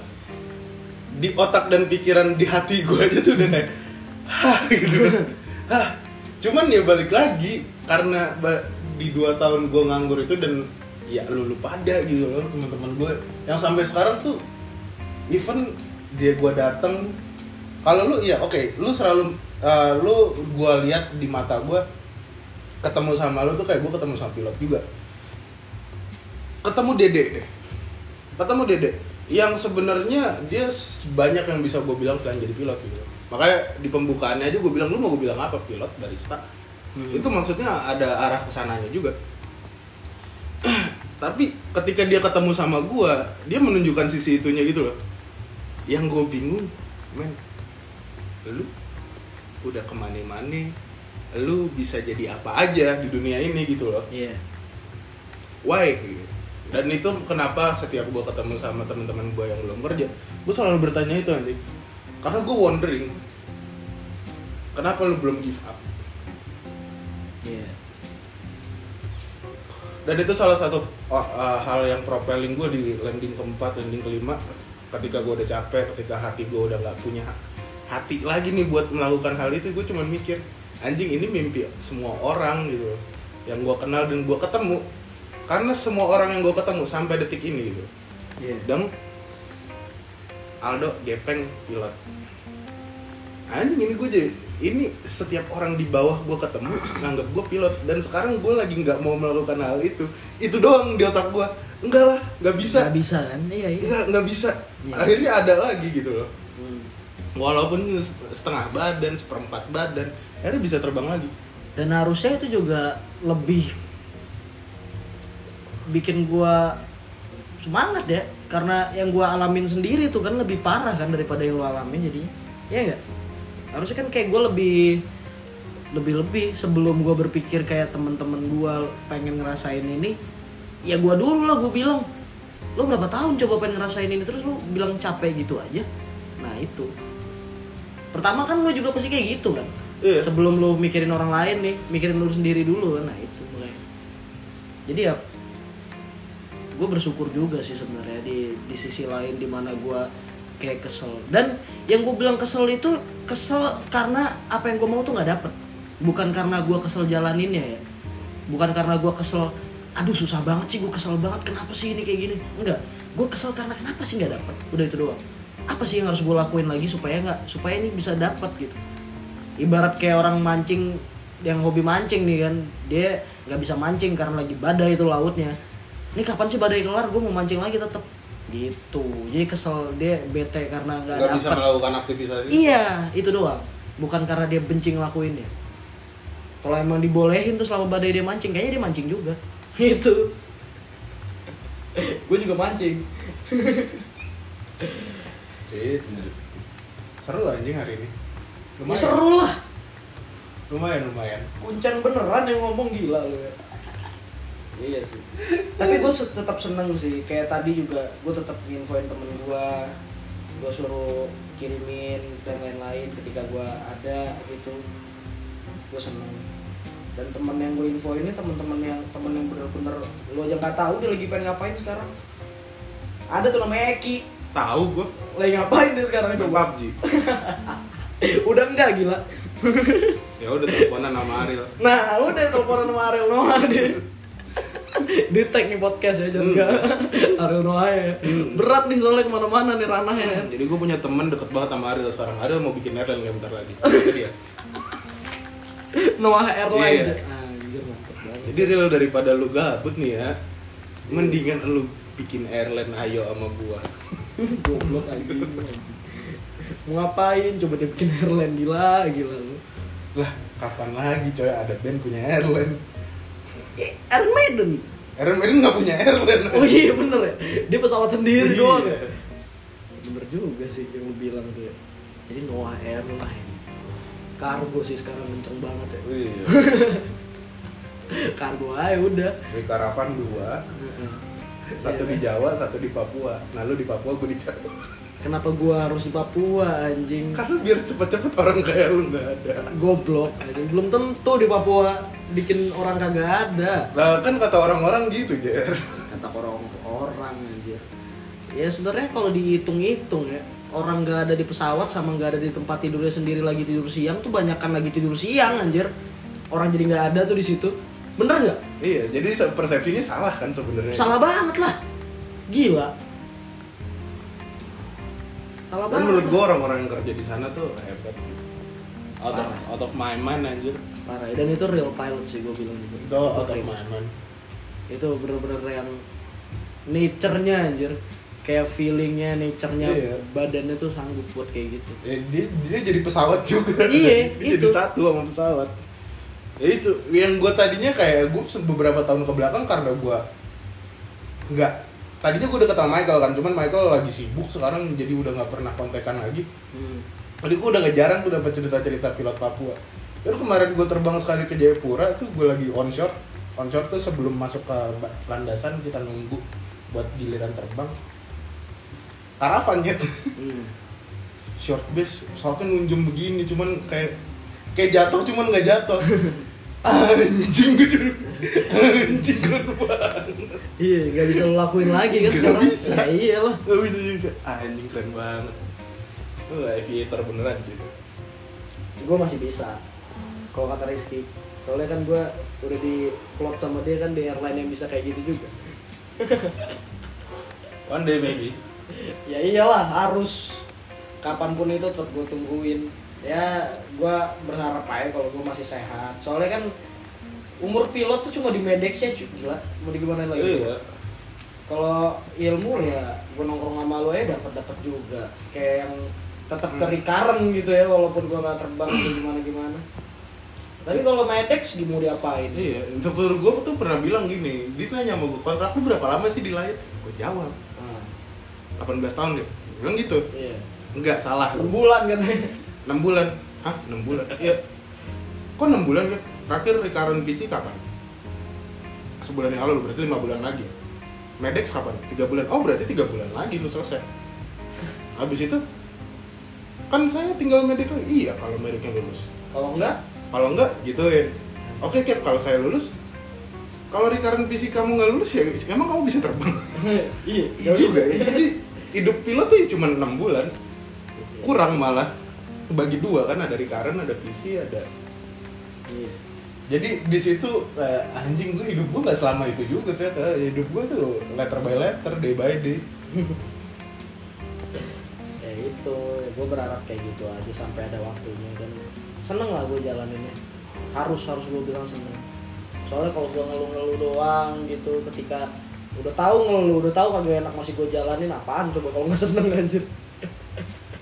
Di otak dan pikiran di hati gue aja tuh udah kayak hah gitu. Hah. Cuman ya balik lagi karena di dua tahun gue nganggur itu dan ya lu lu pada gitu loh teman-teman gue yang sampai sekarang tuh even dia gue dateng kalau lu ya oke lu selalu eh, lu gue lihat di mata gue ketemu sama lu tuh kayak gue ketemu sama pilot juga. Ketemu dede deh. Ketemu dede yang sebenarnya dia banyak yang bisa gue bilang selain jadi pilot gitu. Makanya di pembukaannya aja gue bilang lu mau gue bilang apa pilot barista? Hmm. itu maksudnya ada arah ke sananya juga. Tapi ketika dia ketemu sama gue dia menunjukkan sisi itunya gitu loh. Yang gue bingung men lu udah ke mana-mana? Lu bisa jadi apa aja di dunia ini? Gitu loh. Iya. why? Gitu. Dan itu kenapa setiap gue ketemu sama teman-teman gue yang belum kerja gue selalu bertanya itu nanti karena gue wondering kenapa lu belum give up? Iya. dan itu salah satu uh, uh, hal yang propelling gue di landing keempat landing kelima ketika gue udah capek ketika hati gue udah nggak punya ha- hati lagi nih buat melakukan hal itu gue cuma mikir anjing ini mimpi semua orang gitu yang gue kenal dan gue ketemu karena semua orang yang gue ketemu sampai detik ini gitu Iya. dan Aldo Gepeng pilot anjing ini gue jadi ini setiap orang di bawah gue ketemu nganggap gue pilot dan sekarang gue lagi nggak mau melakukan hal itu itu doang di otak gue enggak lah nggak bisa Nggak bisa kan? Iya, iya. nggak nggak bisa Iya. akhirnya ada lagi gitu loh Hmm. walaupun setengah badan seperempat badan akhirnya bisa terbang lagi Dan harusnya itu juga lebih bikin gua semangat ya. Karena yang gua alamin sendiri tuh kan lebih parah kan daripada yang lo alamin jadinya. Ya enggak harusnya kan kayak gua lebih lebih lebih. Sebelum gua berpikir kayak temen-temen gua pengen ngerasain ini ya gua dulu lah gua bilang lo berapa tahun coba pengen ngerasain ini? Terus lo bilang capek gitu aja. Nah itu. Pertama kan lo juga pasti kayak gitu kan. Iya. Sebelum lu mikirin orang lain nih mikirin lu sendiri dulu kan. Nah itu. Mulai jadi ya gue bersyukur juga sih sebenarnya di di sisi lain di mana gue kayak kesel. Dan yang gue bilang kesel itu kesel karena apa yang gue mau tuh nggak dapet. Bukan karena gue kesel jalaninnya ya. Bukan karena gue kesel aduh susah banget sih gue kesel banget kenapa sih ini kayak gini? Enggak. Gue kesel karena kenapa sih nggak dapet? Udah itu doang. Apa sih yang harus gue lakuin lagi supaya nggak supaya ini bisa dapet gitu? Ibarat kayak orang mancing yang hobi mancing nih kan dia nggak bisa mancing karena lagi badai itu lautnya ini kapan sih badai kelar? Gue mau mancing lagi tetep. Gitu. Jadi kesel dia bete karena nggak bisa melakukan aktivitas itu? Iya itu doang. Bukan karena dia benci ngelakuinnya kalau emang dibolehin tuh selama badai dia mancing kayaknya dia mancing juga. Itu gue juga mancing. Seru anjing hari ini. Ya seru lah. Lumayan lumayan. Kuncen beneran yang ngomong gila lu ya iya sih. Tapi gue tetap seneng sih. Kayak tadi juga gue tetap nginfoin temen gue gue suruh kirimin dan lain-lain ketika gue ada gitu. Gue seneng. Dan temen yang gue infoin ini temen-temen yang temen yang bener-bener lo aja nggak tahu dia lagi pengen ngapain sekarang. Ada tuh namanya Eki. Tahu gue lagi ngapain dia sekarang main coba? PUBG udah enggak gila? Ya udah teleponan sama Ariel. Nah, udah teleponan sama Ariel Noah dia. Di tag nih podcast ya, jangan Hmm. enggak. Ariel Noah ya. Berat nih soalnya ke mana-mana nih ranahnya. kan. jadi gue punya temen deket banget sama Ariel sekarang Ariel mau bikin airline kayak bentar lagi Itu dia Noah Airlines. Iya. ya. Anjir jadi real daripada lu gabut nih ya mendingan lu bikin airline ayo sama gua Goblok anjing. anjing. Mau ngapain? Coba dia bikin airline gila, gila lu. lah kapan lagi coy ada band punya airline Iron Maiden. Iron Maiden nggak punya airline Oh iya bener ya. Dia pesawat sendiri Iya. doang ya. Bener juga sih yang lu bilang tuh ya. Jadi Noah Airline. Kargo sih sekarang kenceng banget ya. Iya. Kargo aja udah. Di karavan dua, satu di Jawa, satu di Papua. Nah lu di Papua, gue di Jawa. Kenapa gua harus di Papua anjing? Karena biar cepet-cepet orang kayak lu nggak ada. Goblok anjing. Belum tentu di Papua bikin orang kagak ada. Lah kan kata orang-orang gitu, Jer. Kata orang-orang anjir. Ya sebenarnya kalau dihitung-hitung ya, orang nggak ada di pesawat sama nggak ada di tempat tidurnya sendiri lagi tidur siang tuh banyakkan lagi tidur siang anjir. Orang jadi nggak ada tuh di situ. Bener nggak? Iya, jadi se- persepsinya salah kan sebenarnya. Salah banget lah. Gila. Salah banget. menurut gua orang-orang yang kerja di sana tuh hebat sih. Out of, Parah. out of my mind anjir. Parah. Dan itu real pilot sih gue bilang juga. Itu out of my mind. itu bener-bener yang nature-nya anjir kayak feelingnya, nature-nya, Iya. badannya tuh sanggup buat kayak gitu. Ya, dia, dia jadi pesawat juga. Iya, dia jadi itu. satu sama pesawat. Ya itu, yang gue tadinya kayak gue beberapa tahun ke belakang karena gue nggak tadinya gue deket sama Michael kan, cuman Michael lagi sibuk sekarang jadi udah nggak pernah kontekan lagi. Hmm. Tadi gue udah ngejarang tuh dapat cerita-cerita pilot Papua. Terus kemarin gue terbang sekali ke Jayapura tuh gue lagi onshore. Onshore tuh sebelum masuk ke landasan kita nunggu buat giliran terbang. Karavan ya Hmm. short base pesawatnya nunjem begini cuman kayak kayak jatuh cuman nggak jatuh anjing gue cuma anjing keren banget Iya, nggak bisa lo lakuin lagi kan Nggak sekarang. bisa. Ya iyalah. gak bisa juga anjing keren banget lu aviator beneran sih Gue masih bisa. Kalau kata Rizky, soalnya kan gue udah di plot sama dia kan di airline yang bisa kayak gitu juga. one day maybe ya iyalah harus kapan pun itu tetap gue tungguin ya gue berharap aja kalau gue masih sehat. Soalnya kan umur pilot tuh cuma di medex ya cuy gila mau di gimana lagi? Iya. Kalau ilmu ya gue nongkrong sama lu aja dapat dapat juga. Kayak yang tetap Hmm. ke recurrent gitu ya walaupun gue nggak terbang atau gimana gimana. Tapi kalau medex di mau diapain? Iya instruktur gue tuh pernah bilang gini dia nanya sama gue kontrak lu berapa lama sih di layar? Gue jawab nah, 18 tahun deh bilang gitu. Iya. Enggak salah. Bulan katanya 6 bulan. Hah? 6 bulan? Iya. Kok 6 bulan kan terakhir recurrent PC kapan? Sebulan yang lalu berarti 5 bulan lagi. Medex kapan? 3 bulan. Oh berarti 3 bulan lagi lu selesai. Habis itu? Kan saya tinggal medek lagi. Iya kalau medeknya lulus. Kalau enggak? Kalau enggak gituin. Oke Cap kalau saya lulus kalau recurrent PC kamu nggak lulus ya emang kamu bisa terbang? Iya iya juga ya. Jadi hidup pilot tuh ya cuma 6 bulan. Kurang malah bagi dua kan? Ada recurrent ada PC ada Iya. jadi di situ eh, anjing gue hidup gue nggak selama itu juga ternyata. Hidup gue tuh letter by letter day by day. Ya itu ya gue berharap kayak gitu aja sampai ada waktunya. Dan seneng lah gue jalaninnya. Harus harus gue bilang seneng. Soalnya kalau gue ngeluh-ngeluh doang gitu ketika udah tahu ngeluh udah tahu kagak enak masih gue jalanin apaan coba kalau nggak seneng anjir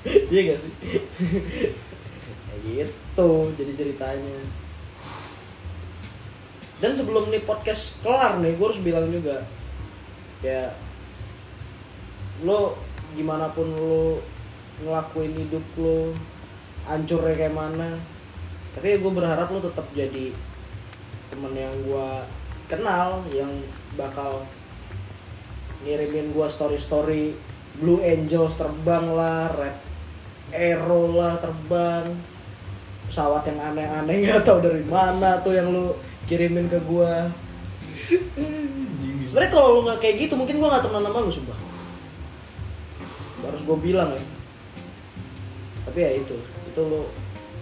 iya gak sih? Kayak gitu jadi ceritanya. Dan sebelum nih podcast kelar nih gue harus bilang juga ya lo gimana pun lo ngelakuin hidup lo hancurnya kayak mana tapi gue berharap lo tetap jadi temen yang gue kenal yang bakal ngirimin gue story story Blue Angels terbang lah Red Arrow lah terbang. Pesawat yang aneh-aneh nggak tahu dari mana tuh yang lu kirimin ke gue sebenarnya kalau lu nggak kayak gitu mungkin gue nggak temenan sama lu sumpah. Harus gue bilang ya. Tapi ya itu itu lo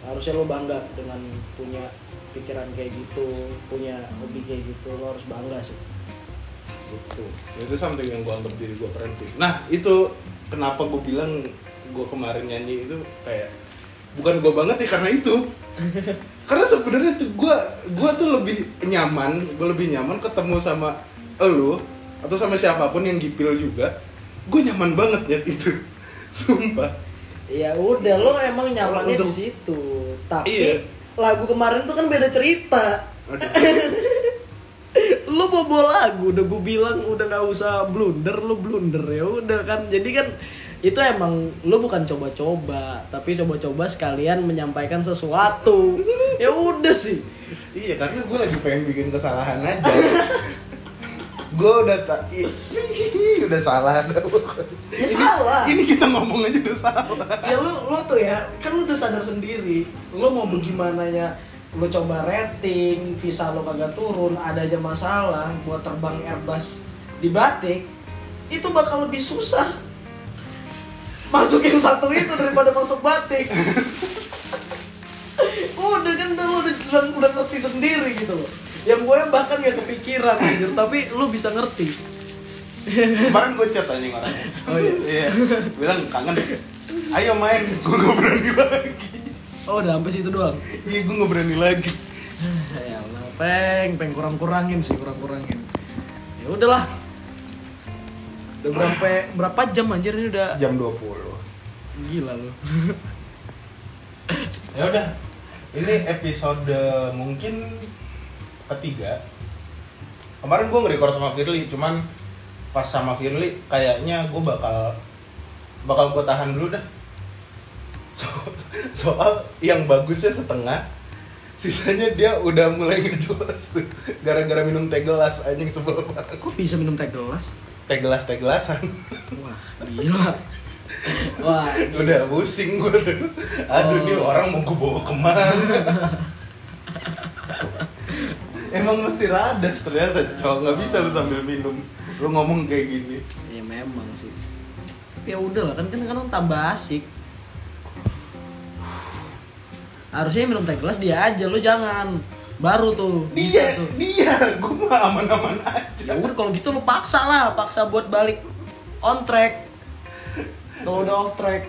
harusnya lo bangga dengan punya pikiran kayak gitu punya hobi kayak gitu lo harus bangga sih. Gitu. Itu something yang gue anggap diri gue keren sih. Nah itu kenapa gue bilang gue kemarin nyanyi itu kayak bukan gue banget ya karena itu. Karena sebenarnya tuh gue gue tuh lebih nyaman gue lebih nyaman ketemu sama elu atau sama siapa pun yang gipil juga. Gue nyaman banget ya itu. Sumpah. Ya udah lo emang nyamannya Untuk- di situ. Tapi Iya. lagu kemarin tuh kan beda cerita. Lu bobo lagu udah gue bilang udah nggak usah blunder lu blunder ya udah kan. Jadi kan itu emang lu bukan coba-coba tapi coba-coba sekalian menyampaikan sesuatu. Ya udah sih. Iya karena gue lagi pengen bikin kesalahan aja. Gue udah tak udah salah. Ya ini, salah. ini kita ngomong aja udah salah. Ya lu lu tuh ya kan lu udah sadar sendiri. Lu mau bagaimana ya? Lu coba rating visa lu kagak turun ada aja masalah buat terbang Airbus di Batik itu bakal lebih susah masuk yang satu itu daripada masuk Batik. Udah kan udah lu udah, udah, udah ngerti sendiri gitu loh. Yang gue bahkan gak kepikiran anjir. Tapi lu bisa ngerti. Kemarin gue chat anjing orangnya. Oh, iya? iya. Bilang kangen ayo main gue gak berani lagi. Oh udah sampai situ doang? Iya gue gak berani lagi. Ya Allah, peng, peng kurang kurangin sih, kurang kurangin. Ya udahlah. Udah berapa berapa jam anjir ini udah? Sejam 20 gila lu. ya udah. Ini episode mungkin ketiga. Kemarin gue nge-record sama Firly cuman pas sama Firly kayaknya gue bakal bakal gue tahan dulu dah. So- soal yang bagusnya setengah sisanya dia udah mulai ngejelas tuh. Gara-gara minum teh gelas anjing sebel banget. Kok bisa minum teh gelas? Teh gelas teh gelasan Wah, gila. Wah, udah pusing gue tuh aduh Oh. nih orang mau gue bawa ke mana emang mesti radas ternyata cowok nggak bisa lu sambil minum lu ngomong kayak gini ya memang sih. Tapi ya udahlah kan kan kan tambah asik. Harusnya minum teh gelas dia aja, lu jangan. Baru tuh, bisa dia tuh. dia gue mah aman-aman Ya aja udah kalau gitu lu paksa lah, paksa buat balik on track. Kalau udah off track.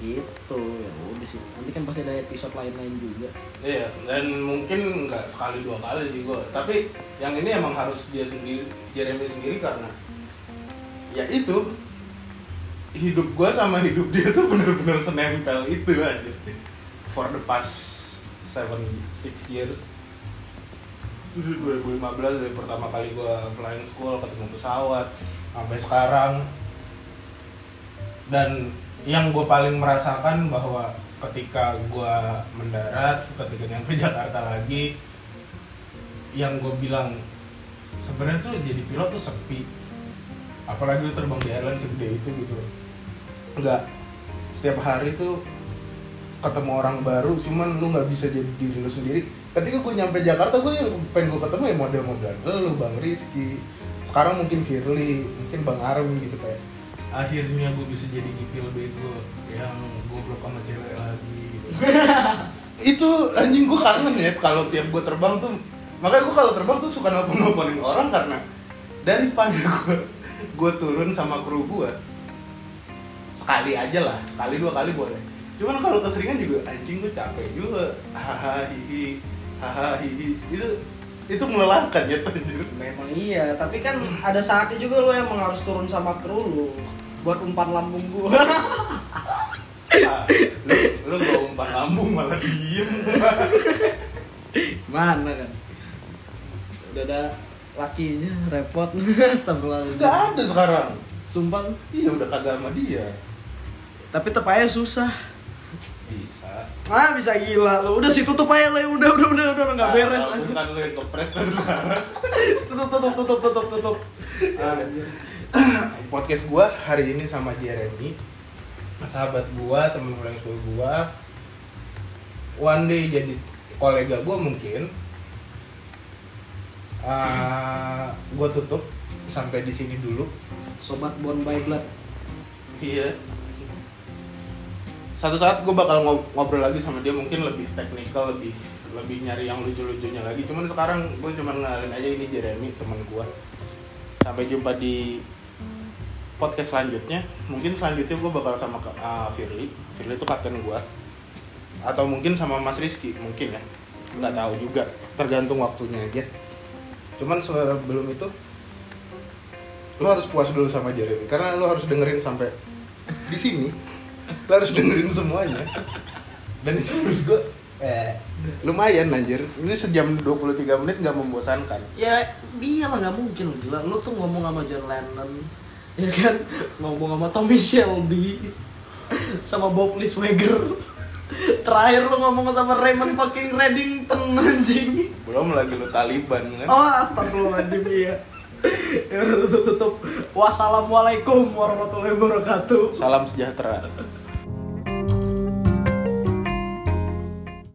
Gitu, ya udah sih. Nanti kan pasti ada episode lain-lain juga. iya dan mungkin nggak sekali dua kali sih gue tapi yang ini emang harus dia sendiri Jeremy sendiri karena ya itu hidup gue sama hidup dia tuh bener-bener senempel itu aja for the past seven six years. Itu 2015 dari pertama kali gue flying school ketemu pesawat sampai sekarang. Dan yang gue paling merasakan bahwa ketika gue mendarat ketika nyampe Jakarta lagi yang gue bilang sebenarnya tuh jadi pilot tuh sepi. Apalagi lu terbang di airline segede itu gitu. Loh nggak. Setiap hari tuh ketemu orang baru cuman lu nggak bisa jadi diri lu sendiri. Ketika gue nyampe Jakarta gue yang pengen gue ketemu ya model-model lu Bang Rizky. Sekarang mungkin Firly mungkin Bang Army gitu kayak. Akhirnya gue bisa jadi nyipil bego yang goblok sama cewek lagi. Gitu. itu anjing gue kangen ya kalau tiap gue terbang tuh. Makanya gue kalau terbang tuh suka nelpon nelponin orang karena daripada gue gue turun sama kru gue sekali aja lah sekali dua kali boleh cuman kalau keseringan juga anjing gue capek juga hahaha hihi hahaha hihi itu itu melelahkan ya anjir Memang iya, tapi kan ada saatnya juga lo emang harus turun sama kru lu buat umpan lambung gua. Ah, lu lu gak umpan lambung malah diem Mana kan? Udah ada lakinya, repot. Astagfirullahaladzim. Gak ada sekarang Sumpah. iya udah kagak sama dia Tapi tetap aja susah. Bisa Ah bisa gila lo. Udah sih tutup aja lah. Udah udah udah udah nggak beres Nah, anjir. kan lu yang kepres sekarang Tutup tutup tutup tutup tutup. Anjir. podcast gua hari ini sama Jeremy sahabat gua temen flying school gua one day jadi kolega gua mungkin Ah, gua tutup sampai di sini dulu Sobat Bon by Blood. iya satu saat gue bakal ngob- ngobrol lagi sama dia mungkin lebih teknikal lebih lebih nyari yang lucu-lucunya lagi. Cuman sekarang gue cuma ngenalin aja ini Jeremy teman gue sampai jumpa di podcast selanjutnya. Mungkin selanjutnya gue bakal sama uh, Firly. Firly itu kapten gue atau mungkin sama Mas Rizky mungkin ya. Nggak tahu juga. Tergantung waktunya aja. Cuman sebelum itu lo harus puas dulu sama Jeremy. Karena lo harus dengerin sampai di sini lo harus dengerin semuanya dan itu menurut gue eh lumayan anjir ini sejam 23 menit nggak membosankan Ya dia lah nggak mungkin lo gila. Lo tuh ngomong sama John Lennon, ya kan? Ngomong sama Tommy Shelby, sama Bob Liswager. Terakhir lo ngomong sama Raymond fucking Reddington anjing. belum lagi lo Taliban kan Oh astagfirullahaladzim iya. ya udah tutup tutup wassalamualaikum warahmatullahi wabarakatuh Salam sejahtera.